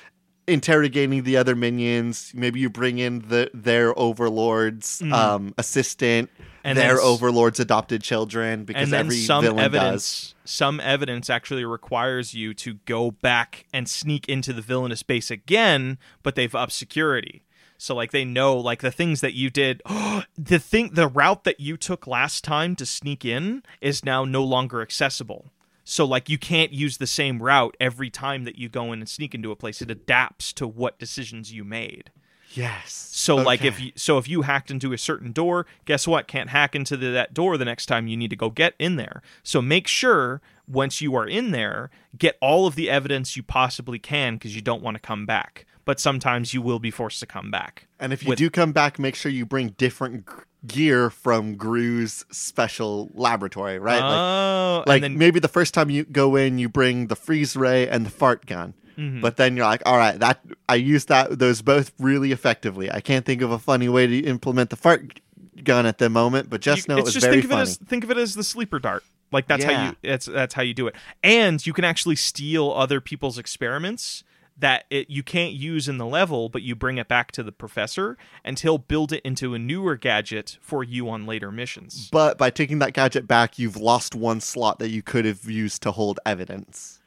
Interrogating the other minions. Maybe you bring in the their overlord's Mhm. um, assistant, And their then overlord's adopted children, because and then every some villain evidence some evidence actually requires you to go back and sneak into the villainous base again but they've upped security so like they know like the things that you did the thing the route that you took last time to sneak in is now no longer accessible So like you can't use the same route every time that you go in and sneak into a place. It adapts to what decisions you made. Yes. So like if you so if you hacked into a certain door, guess what? Can't hack into the, that door the next time you need to go get in there. So make sure once you are in there, get all of the evidence you possibly can because you don't want to come back. But sometimes you will be forced to come back. And if you with- do come back, make sure you bring different gear from Gru's special laboratory, right? like, Oh, like and then maybe the first time you go in, you bring the freeze ray and the fart gun. Mm-hmm. But then you're like, all right, that I used that those both really effectively. I can't think of a funny way to implement the fart gun at the moment, but just you- know it it's was just very think of funny. it as think of it as the sleeper dart. Like that's how you that's that's how you do it. And you can actually steal other people's experiments that it, you can't use in the level, but you bring it back to the professor, and he'll build it into a newer gadget for you on later missions. but by taking that gadget back, you've lost one slot that you could have used to hold evidence.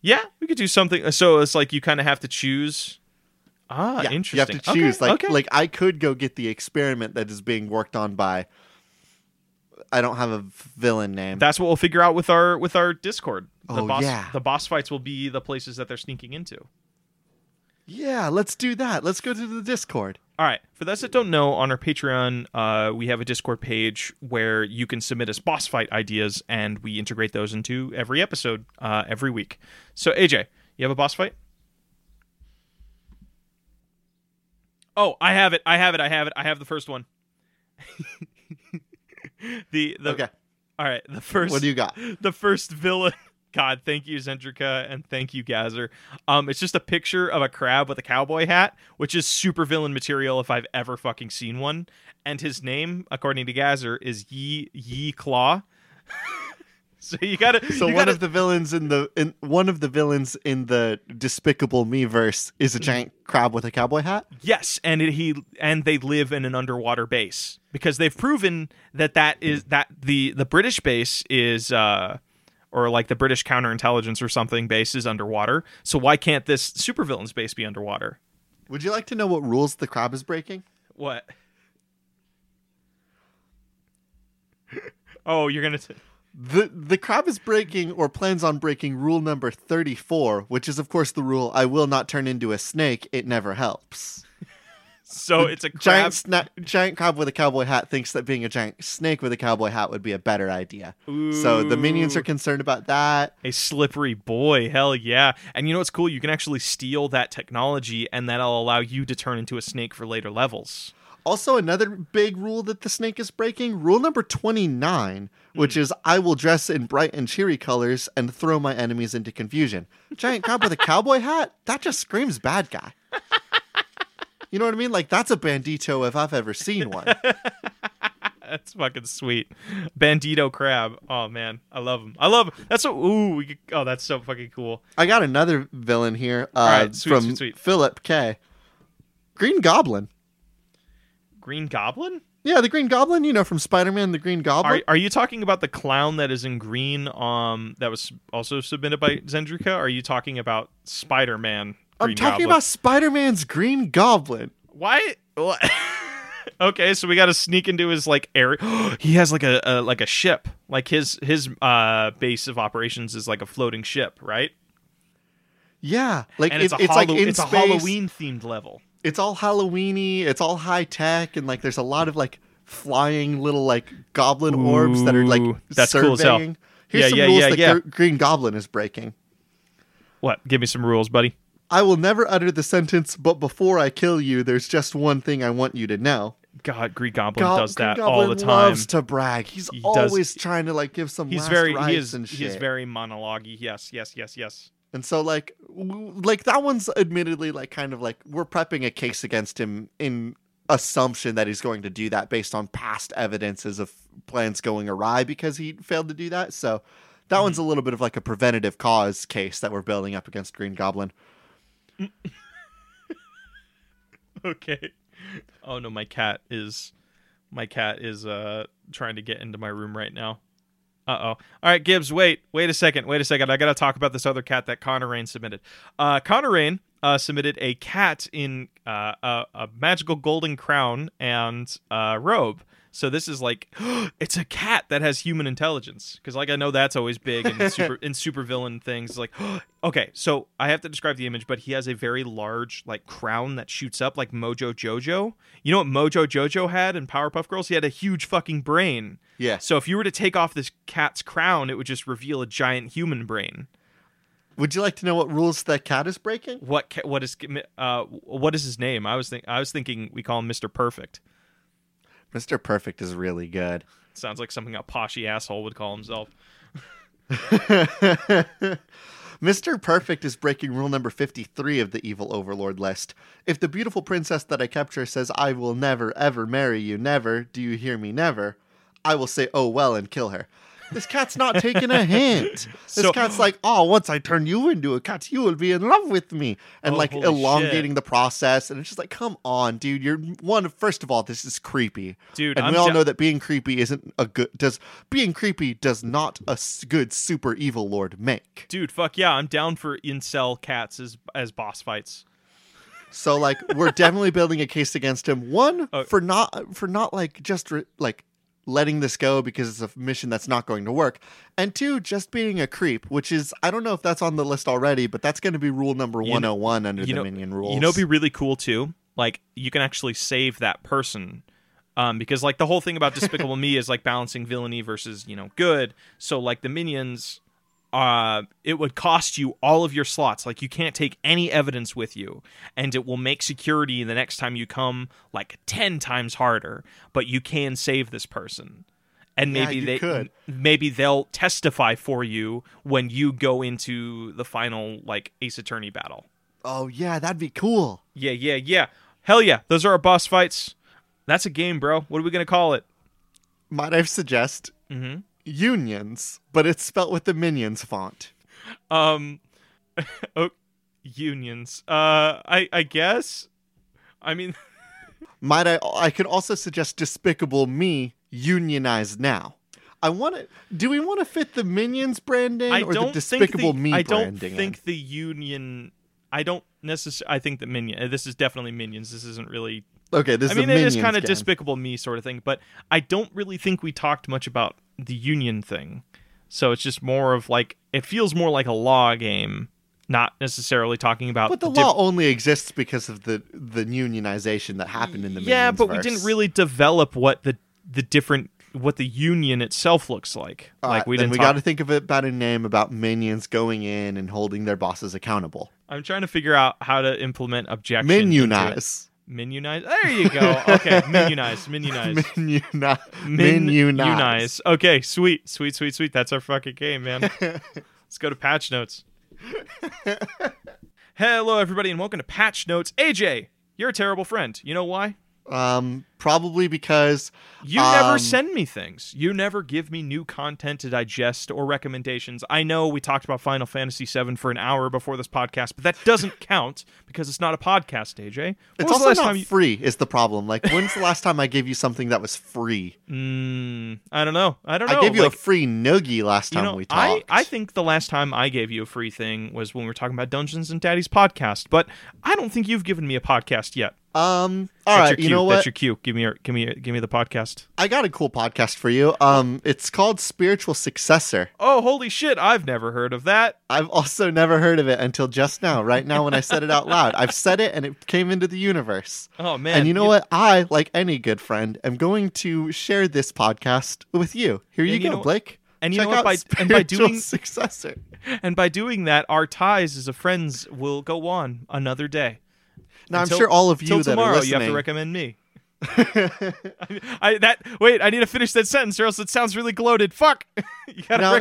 Yeah, we could do something. So it's like you kind of have to choose. Ah, Yeah, interesting. You have to Okay, choose. like, okay. like I could go get the experiment that is being worked on by. I don't have a villain name. that's what we'll figure out with our with our Discord. The Oh, boss, yeah. the boss fights will be the places that they're sneaking into. yeah, let's do that. Let's go to the Discord. All right. For those that don't know, on our Patreon, uh, we have a Discord page where you can submit us boss fight ideas, and we integrate those into every episode uh, every week. So, AJ, you have a boss fight? Oh, I have it. I have it. I have it. I have the first one. the the Okay, all right. The first what do you got? the first villain. God, thank you, Zendrika, and thank you, Gazer. Um, it's just a picture of a crab with a cowboy hat, which is super villain material if I've ever fucking seen one. And his name, according to Gazer, is Yi Yi Claw. so you gotta. So you one gotta, of the villains in the in one of the villains in the Despicable Me verse is a Mm-hmm. giant crab with a cowboy hat. Yes, and it, he and they live in an underwater base because they've proven that that is that the the British base is uh or like the British counterintelligence or something base is underwater. So why can't this supervillain's base be underwater? Would you like to know what rules the crab is breaking? What? oh, you're gonna. T- The the crab is breaking or plans on breaking rule number 34, which is of course the rule I will not turn into a snake, it never helps. so it's a crab. Giant sna- giant crab with a cowboy hat thinks that being a giant snake with a cowboy hat would be a better idea. So the minions are concerned about that. a slippery boy. Hell yeah! And you know what's cool? You can actually steal that technology, and that'll allow you to turn into a snake for later levels. Also, another big rule that the snake is breaking rule number 29, which is I will dress in bright and cheery colors and throw my enemies into confusion. Giant crab with a cowboy hat? That just screams bad guy. You know what I mean? Like, that's a bandito if I've ever seen one. That's fucking sweet. Bandito crab. Oh man, I love him. I love him. That's so. Ooh, we could, oh, that's so fucking cool. I got another villain here uh, right, sweet, from sweet, sweet. Philip K. Green Goblin. Green Goblin. Yeah, the Green Goblin, you know, from Spider Man, the Green Goblin. Are, are you talking about the clown that is in green? Um, that was also submitted by Zendrika. Are you talking about Spider Man? I'm talking about Spider Man's Green Goblin. why. What? okay, so we got to sneak into his like area. he has like a, a like a ship. Like his his uh base of operations is like a floating ship, right? Yeah, like And it's, a it's Hallow- like it's a. Halloween themed level. It's all Halloweeny. It's all high tech, and like there's a lot of like flying little like goblin orbs that are like that's surveying. cool as hell. Here's Yeah, some yeah, rules yeah, that yeah. Gr- Green Goblin is breaking. What? Give me some rules, buddy. I will never utter the sentence, but before I kill you, there's just one thing I want you to know. God, Green Goblin Go- does Green that Goblin all the time. Loves to brag. He's He does- always trying to like give some. He's last very he is and he's shit. very monologue Yes, yes, yes, yes. And so like w- like that one's admittedly like kind of like we're prepping a case against him in assumption that he's going to do that based on past evidences of plans going awry because he failed to do that. So that Mm-hmm. one's a little bit of like a preventative cause case that we're building up against Green Goblin. Okay. Oh no, my cat is my cat is uh trying to get into my room right now. Uh oh. All right, Gibbs, wait, wait a second, wait a second. I gotta talk about this other cat that Connor Rain submitted. Uh, Connor Rain uh, submitted a cat in uh, a, a magical golden crown and uh, robe. So this is like it's a cat that has human intelligence because like I know that's always big in super in supervillain things. Like okay, so I have to describe the image, but he has a very large like crown that shoots up like Mojo Jojo. You know what Mojo Jojo had in Powerpuff Girls? He had a huge fucking brain. Yeah. So if you were to take off this cat's crown, it would just reveal a giant human brain. Would you like to know what rules that cat is breaking? What ca- what is uh what is his name? I was think I was thinking we call him Mr. Perfect. Mr. Perfect is really good. Sounds like something a poshy asshole would call himself. Mr. Perfect is breaking rule number 53 of the evil overlord list. If the beautiful princess that I capture says, I will never, ever marry you, never, do you hear me, never, I will say, oh well, and kill her. This cat's not taking a hint. This So- cat's like, oh, once I turn you into a cat, you will be in love with me. And Oh, like elongating shit. the process. And it's just like, come on, dude. You're one, first of all, this is creepy. Dude, and I'm we all know that being creepy isn't a good, does, being creepy does not a good super evil lord make. Dude, fuck yeah, I'm down for incel cats as as boss fights. So like we're definitely building a case against him. One Oh. for not for not like just re- like letting this go because it's a mission that's not going to work, and two just being a creep, which is I don't know if that's on the list already, but that's going to be rule number You one know- hundred one under the know- minion rules. You know, be really cool too. Like you can actually save that person, um, because like the whole thing about Despicable Me is like balancing villainy versus you know good. So like the minions, uh, it would cost you all of your slots. Like you can't take any evidence with you, and it will make security the next time you come like ten times harder. But you can save this person. And maybe you they could. maybe they'll testify for you when you go into the final like Ace Attorney battle. oh yeah, that'd be cool. Yeah, yeah, yeah. Hell yeah. Those are our boss fights. That's a game, bro. What are we going to call it? Might I suggest Mm-hmm. Unions, but it's spelt with the minions font. Um, oh, unions. Uh, I, I guess. I mean, Might I? I could also suggest Despicable Me unionized now. I want to. Do we want to fit the Minions branding I or don't the Despicable think the, Me I don't branding? in? think the union. I don't necessarily. I think that minion. This is definitely minions. This isn't really. Okay, this I is mean, it is kind of. Despicable Me sort of thing, but I don't really think we talked much about the union thing. So it's just more of like it feels more like a law game, not necessarily talking about. But the diff- law only exists because of the the unionization that happened in the yeah, but we didn't really develop what the the different what the union itself looks like. Like we didn't. we talk- got to think of it about a name about minions going in and holding their bosses accountable. I'm trying to figure out how to implement objection. Minionize. Minionize. There you go. Okay, minionize. Minionize. Minionize. Min- Minionize. unize. Okay, sweet, sweet, sweet, sweet. That's our fucking game, man. Let's go to patch notes. Hello, everybody, and welcome to patch notes. AJ, you're a terrible friend. You know why? Um, probably because You never Um, send me things. You never give me new content to digest or recommendations. I know we talked about Final Fantasy VII for an hour before this podcast, but that doesn't count because it's not a podcast, AJ. When it's also last not time you- free. Is the problem? Like, when's the last time I gave you something that was free? Mm, I don't know. I don't know. I gave you like, a free noogie last you time know, we talked. I think the last time I gave you a free thing was when we were talking about Dungeons and Daddies podcast, but I don't think you've given me a podcast yet. um. All right. You know what? That's your cue. Give me your, give me your, give me the podcast. I got a cool podcast for you. Um, it's called Spiritual Successor. Oh, holy shit! I've never heard of that. I've also never heard of it until just now. Right now, when I said it out loud, I've said it and it came into the universe. Oh man! and you know what? I, like any good friend, am going to share this podcast with you. Here you you go, know- Blake. and you Check know what? out By- and by Spiritual doing- successor. And by doing that, our ties as a friends will go on another day. Now Until- I'm sure all of you that tomorrow, are listening. you have to recommend me. I, that wait, I need to finish that sentence, or else it sounds really gloated. Fuck. you gotta Now,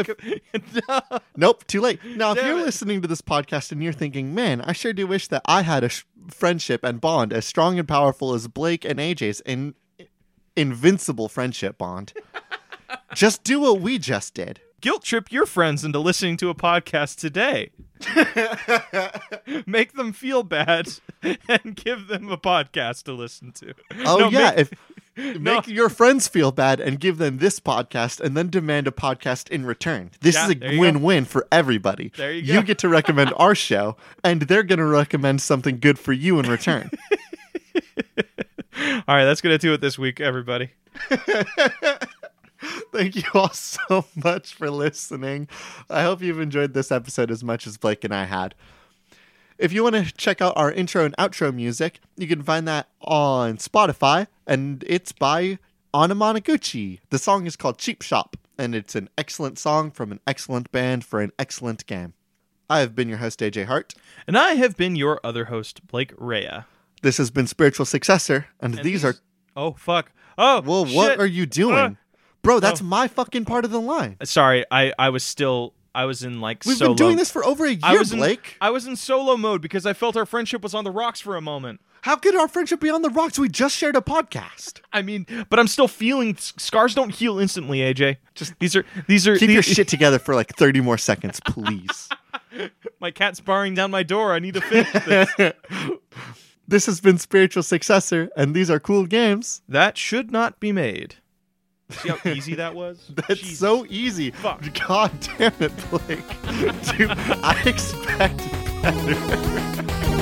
if- no. Nope, too late. Now, if Damn you're it. listening to this podcast and you're thinking, man, I sure do wish that I had a sh- friendship and bond as strong and powerful as Blake and AJ's in- invincible friendship bond, just do what we just did. Guilt trip your friends into listening to a podcast today. make them feel bad and give them a podcast to listen to. Oh, No, yeah. make- if No. Make your friends feel bad and give them this podcast and then demand a podcast in return. This Yeah, is a you go. for everybody. There you go. You get to recommend our show, and they're going to recommend something good for you in return. All right, that's gonna do it this week, everybody. Thank you all so much for listening. I hope you've enjoyed this episode as much as Blake and I had. If you want to check out our intro and outro music, you can find that on Spotify, and it's by Anamanaguchi. The song is called Cheap Shop, and it's an excellent song from an excellent band for an excellent game. I have been your host, AJ Hart. And I have been your other host, Blake Rhea. This has been Spiritual Successor, and, And these these- are. Oh fuck. Oh Well, what are you doing? Uh, Bro, that's oh. my fucking part of the line. Sorry, I I was still I was in like We've solo. been doing this for over a year, I was in, Blake. I was in solo mode because I felt our friendship was on the rocks for a moment. How could our friendship be on the rocks? We just shared a podcast. I mean, but I'm still feeling scars don't heal instantly, AJ. Just these are these are Keep these, your shit together for like 30 more seconds, please. My cat's barring down my door. I need to finish this. this has been Spiritual Successor, and these are cool games. that should not be made. See how easy that was? That's Jesus. so easy. Fuck. God damn it, Blake. Dude, I expected better.